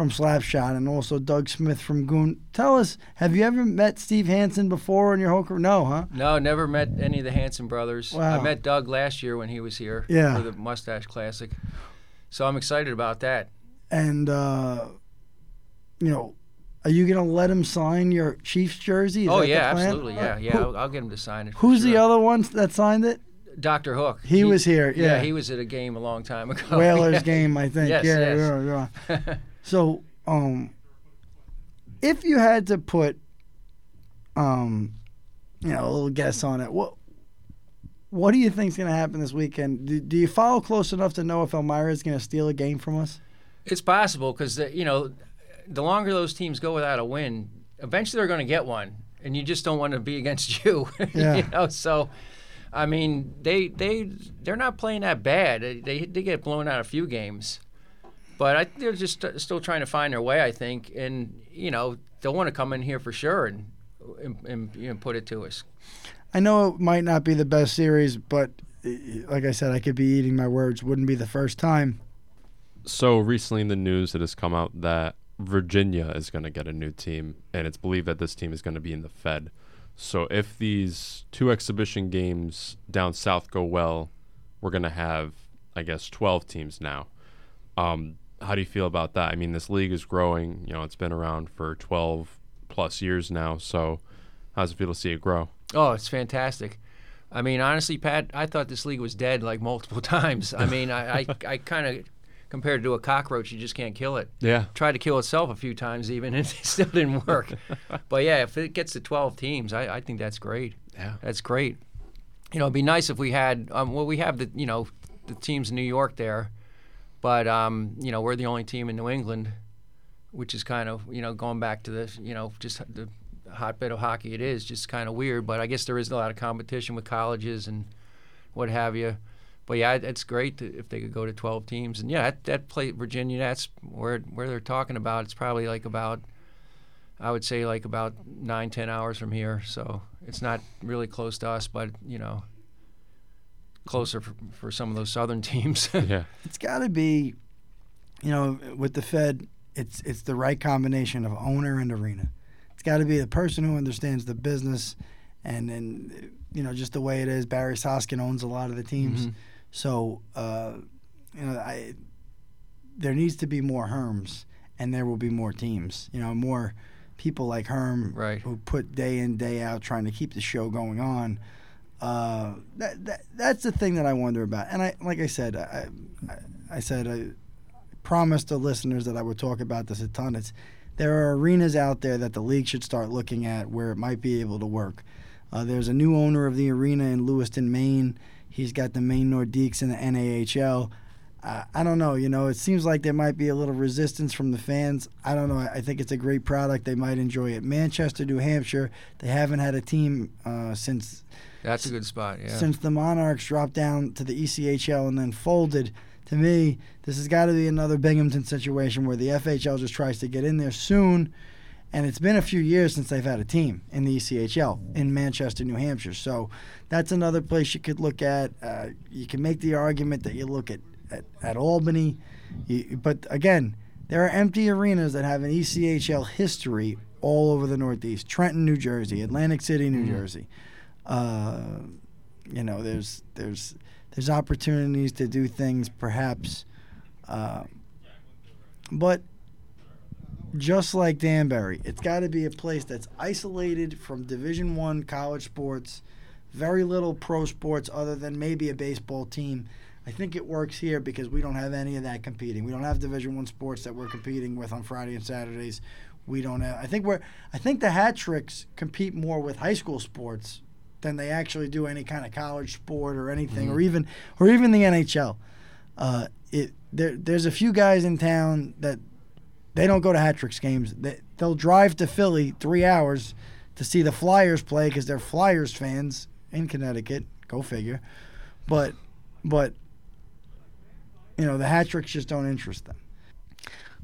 Speaker 5: from Slap Shot and also Doug Smith from Goon. Tell us, have you ever met Steve Hanson before in your whole career? No, huh?
Speaker 12: No, never met any of the Hanson brothers.
Speaker 5: Wow.
Speaker 12: I met Doug last year when he was here
Speaker 5: Yeah.
Speaker 12: for the Moustache Classic. So I'm excited about that.
Speaker 5: And uh, you know, are you gonna let him sign your Chiefs jersey? Is
Speaker 12: oh yeah, absolutely. Yeah, yeah.
Speaker 5: Who-
Speaker 12: I'll, I'll get him to sign it.
Speaker 5: Who's the other one that signed it?
Speaker 12: Dr. Hook.
Speaker 5: He was here, yeah.
Speaker 12: he was at a game a long time ago.
Speaker 5: Whalers
Speaker 12: Yeah.
Speaker 5: game, I think.
Speaker 12: Yes,
Speaker 5: yeah,
Speaker 12: yes.
Speaker 5: yeah, yeah. so, um, if you had to put, um, you know, a little guess on it, what what do you think's going to happen this weekend? Do, do you follow close enough to know if Elmira is going to steal a game from us?
Speaker 12: It's possible because you know, the longer those teams go without a win, eventually they're going to get one, and you just don't want to be against you.
Speaker 5: Yeah.
Speaker 12: you know, so. I mean, they they they're not playing that bad. They they, they get blown out a few games, but I, they're just uh, still trying to find their way. I think, and you know, they'll want to come in here for sure and and, and you know, put it to us.
Speaker 5: I know it might not be the best series, but uh, like I said, I could be eating my words. Wouldn't be the first time.
Speaker 1: So recently in the news, it has come out that Virginia is going to get a new team, and it's believed that this team is going to be in the Fed. So if these two exhibition games down south go well, we're going to have, I guess, 12 teams now. Um, how do you feel about that? I mean, this league is growing. You know, it's been around for 12 plus years now. So how does it feel to see it grow?
Speaker 12: Oh, it's fantastic. I mean, honestly, Pat, I thought this league was dead like multiple times. I mean, I, I, I kind of compared it to a cockroach, you just can't kill it.
Speaker 1: Yeah.
Speaker 12: Tried to kill itself a few times even, and it still didn't work. but yeah, if it gets to 12 teams, I, I think that's great.
Speaker 1: Yeah.
Speaker 12: That's great. You know, it'd be nice if we had, um, well, we have the, you know, the teams in New York there, but, um, you know, we're the only team in New England, which is kind of, you know, going back to the, you know, just the hotbed of hockey it is, just kind of weird. But I guess there is a lot of competition with colleges and what have you. But yeah, it- it's great to, if they could go to 12 teams. And yeah, that, that play Virginia, that's where where they're talking about. It's probably like about, I would say like about nine, ten hours from here. So it's not really close to us, but you know, closer for, for some of those southern teams.
Speaker 1: yeah.
Speaker 5: It's got to be, you know, with the Fed, it's it's the right combination of owner and arena. It's got to be the person who understands the business, and then you know just the way it is. Barry Soskin owns a lot of the teams,
Speaker 12: Mhm.
Speaker 5: so uh, you know I there needs to be more Herms, and there will be more teams. You know, more people like Herm
Speaker 12: Right.
Speaker 5: who put day in day out trying to keep the show going on. Uh, that, that that's the thing that I wonder about. And I like I said, I I, I said I promised the listeners that I would talk about this a ton. It's there are arenas out there that the league should start looking at where it might be able to work. Uh, there's a new owner of the arena in Lewiston, Maine. He's got the Maine Nordiques in the NAHL. Uh, I don't know. You know, it seems like there might be a little resistance from the fans. I don't know. I, I think it's a great product. They might enjoy it. Manchester, New Hampshire. They haven't had a team uh, since
Speaker 12: That's a good spot. Yeah.
Speaker 5: since the Monarchs dropped down to the ECHL and then folded, to me, this has got to be another Binghamton situation where the FHL just tries to get in there soon. And it's been a few years since they've had a team in the ECHL in Manchester, New Hampshire. So that's another place you could look at. Uh, you can make the argument that you look at, at, at Albany. You, but again, there are empty arenas that have an ECHL history all over the Northeast Trenton, New Jersey, Atlantic City, New
Speaker 12: Mhm.
Speaker 5: Jersey. Uh, you know, there's there's there's opportunities to do things perhaps, uh, but just like Danbury, it's got to be a place that's isolated from Division One college sports, very little pro sports other than maybe a baseball team. I think it works here because we don't have any of that competing. We don't have Division One sports that we're competing with on Friday and Saturdays. We don't have. I think we're. I think the hat tricks compete more with high school sports than they actually do any kind of college sport or anything, or
Speaker 12: Mhm.
Speaker 5: even or even the NHL. Uh, it there. There's a few guys in town that they don't go to hat tricks games. They, they'll drive to Philly three hours to see the Flyers play because they're Flyers fans in Connecticut. Go figure. But, but, you know, the hat tricks just don't interest them.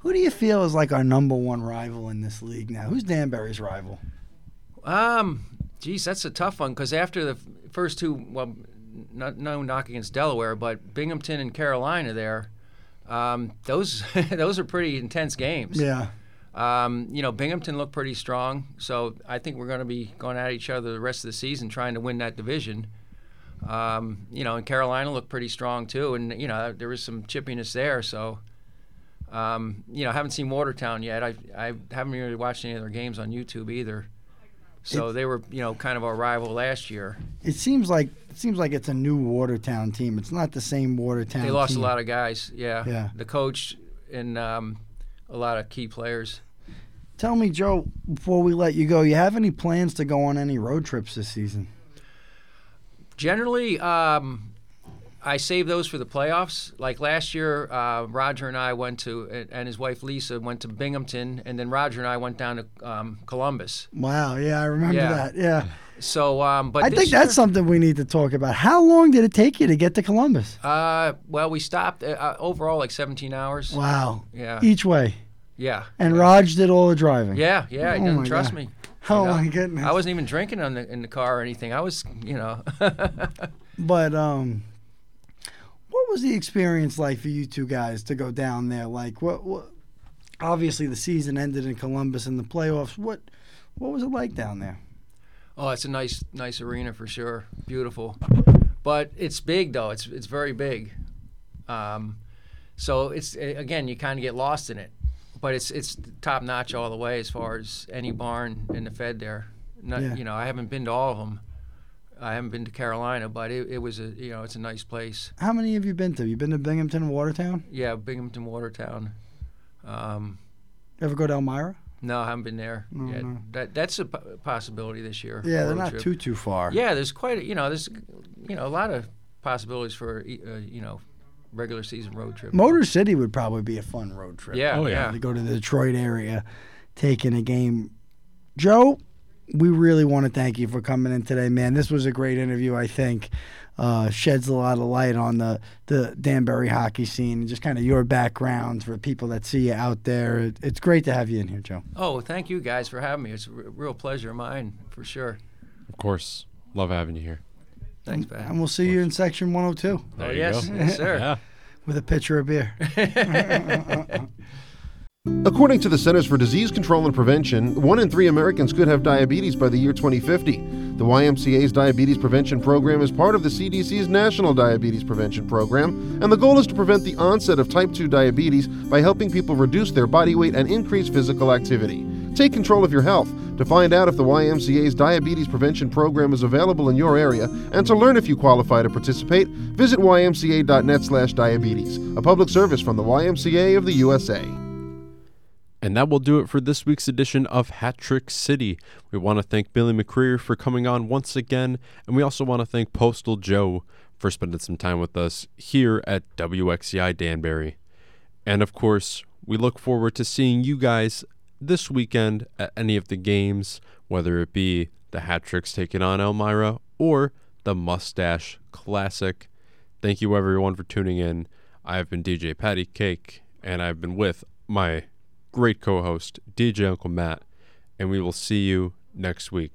Speaker 5: Who do you feel is like our number one rival in this league now? Who's Danbury's rival?
Speaker 12: Um, geez, that's a tough one because after the first two, well, not, no knock against Delaware, but Binghamton and Carolina there, um, those those are pretty intense games.
Speaker 5: Yeah.
Speaker 12: Um, you know, Binghamton looked pretty strong, so I think we're going to be going at each other the rest of the season trying to win that division. Um, you know, and Carolina looked pretty strong too, and you know there was some chippiness there. So, um, you know, I haven't seen Watertown yet. I I haven't really watched any of their games on YouTube either. So
Speaker 5: It-
Speaker 12: they were, you know, kind of our rival last year.
Speaker 5: It seems like it seems like it's a new Watertown team. It's not the same Watertown.
Speaker 12: They lost
Speaker 5: team.
Speaker 12: a lot of guys. Yeah.
Speaker 5: Yeah.
Speaker 12: The coach and um, a lot of key players.
Speaker 5: Tell me, Joe, before we let you go, you have any plans to go on any road trips this season?
Speaker 12: Generally, um, I save those for the playoffs. Like last year, uh, Roger and I went to, and his wife Lisa went to Binghamton, and then Roger and I went down to um, Columbus.
Speaker 5: Wow, yeah, I remember
Speaker 12: Yeah.
Speaker 5: that. Yeah.
Speaker 12: So, um, but
Speaker 5: I think that's
Speaker 12: year-
Speaker 5: something we need to talk about. How long did it take you to get to Columbus?
Speaker 12: Uh, well, we stopped uh, uh, overall like 17 hours.
Speaker 5: Wow.
Speaker 12: Yeah.
Speaker 5: Each way.
Speaker 12: Yeah.
Speaker 5: And Raj did all the driving.
Speaker 12: Yeah, yeah, he
Speaker 5: Oh
Speaker 12: didn't trust
Speaker 5: God.
Speaker 12: me.
Speaker 5: Oh
Speaker 12: you know?
Speaker 5: my goodness.
Speaker 12: I wasn't even drinking on the in the car or anything. I was, you know.
Speaker 5: But um, what was the experience like for you two guys to go down there? Like, what? what obviously, the season ended in Columbus in the playoffs. What? What was it like down there?
Speaker 12: Oh, it's a nice, nice arena for sure. Beautiful, but it's big though. It's it's very big. Um, so it's again, you kind of get lost in it, but it's it's top notch all the way as far as any barn in the Fed there. Not,
Speaker 5: Yeah.
Speaker 12: You know, I haven't been to all of them. I haven't been to Carolina, but it, it was a you know it's a nice place.
Speaker 5: How many have you been to? You been to Binghamton Watertown?
Speaker 12: Yeah, Binghamton, Watertown. Um,
Speaker 5: Ever go to Elmira?
Speaker 12: no, I haven't been there
Speaker 5: No,
Speaker 12: yet.
Speaker 5: no.
Speaker 12: That that's a p- possibility this year.
Speaker 5: Yeah, they're not
Speaker 12: trip.
Speaker 5: too too far.
Speaker 12: Yeah, there's quite a, you know there's you know a lot of possibilities for uh, you know regular season road trip.
Speaker 5: Motor City would probably be a fun road trip.
Speaker 12: Yeah, Oh, yeah.
Speaker 5: To go to the Detroit area, taking a game. Joe, we really want to thank you for coming in today, man. This was a great interview. I think uh, sheds a lot of light on the the Danbury hockey scene and just kind of your background for people that see you out there. It, it's great to have you in here, Joe.
Speaker 12: Oh, thank you guys for having me. It's a r- real pleasure of mine for sure.
Speaker 1: Of course. Love having you here.
Speaker 12: Thanks, Pat.
Speaker 5: And we'll see you in section 102.
Speaker 12: Oh, yes, yes, sir.
Speaker 1: Yeah.
Speaker 5: With a pitcher of beer.
Speaker 13: According to the Centers for Disease Control and Prevention, one in three Americans could have diabetes by the year 2050. The YMCA's Diabetes Prevention Program is part of the CDC's National Diabetes Prevention Program, and the goal is to prevent the onset of type 2 diabetes by helping people reduce their body weight and increase physical activity. Take control of your health. To find out if the YMCA's Diabetes Prevention Program is available in your area and to learn if you qualify to participate, visit ymca.net/diabetes. A public service from the YMCA of the USA.
Speaker 1: And that will do it for this week's edition of Hat Trick City. We want to thank Billy McCreary for coming on once again, and we also want to thank Postal Joe for spending some time with us here at WXCI Danbury. And of course, we look forward to seeing you guys this weekend at any of the games, whether it be the Hat Tricks taking on Elmira or the Moustache Classic. Thank you everyone for tuning in. I have been DJ Pattycake, and I've been with my great co host, DJ Uncle Matt, and we will see you next week.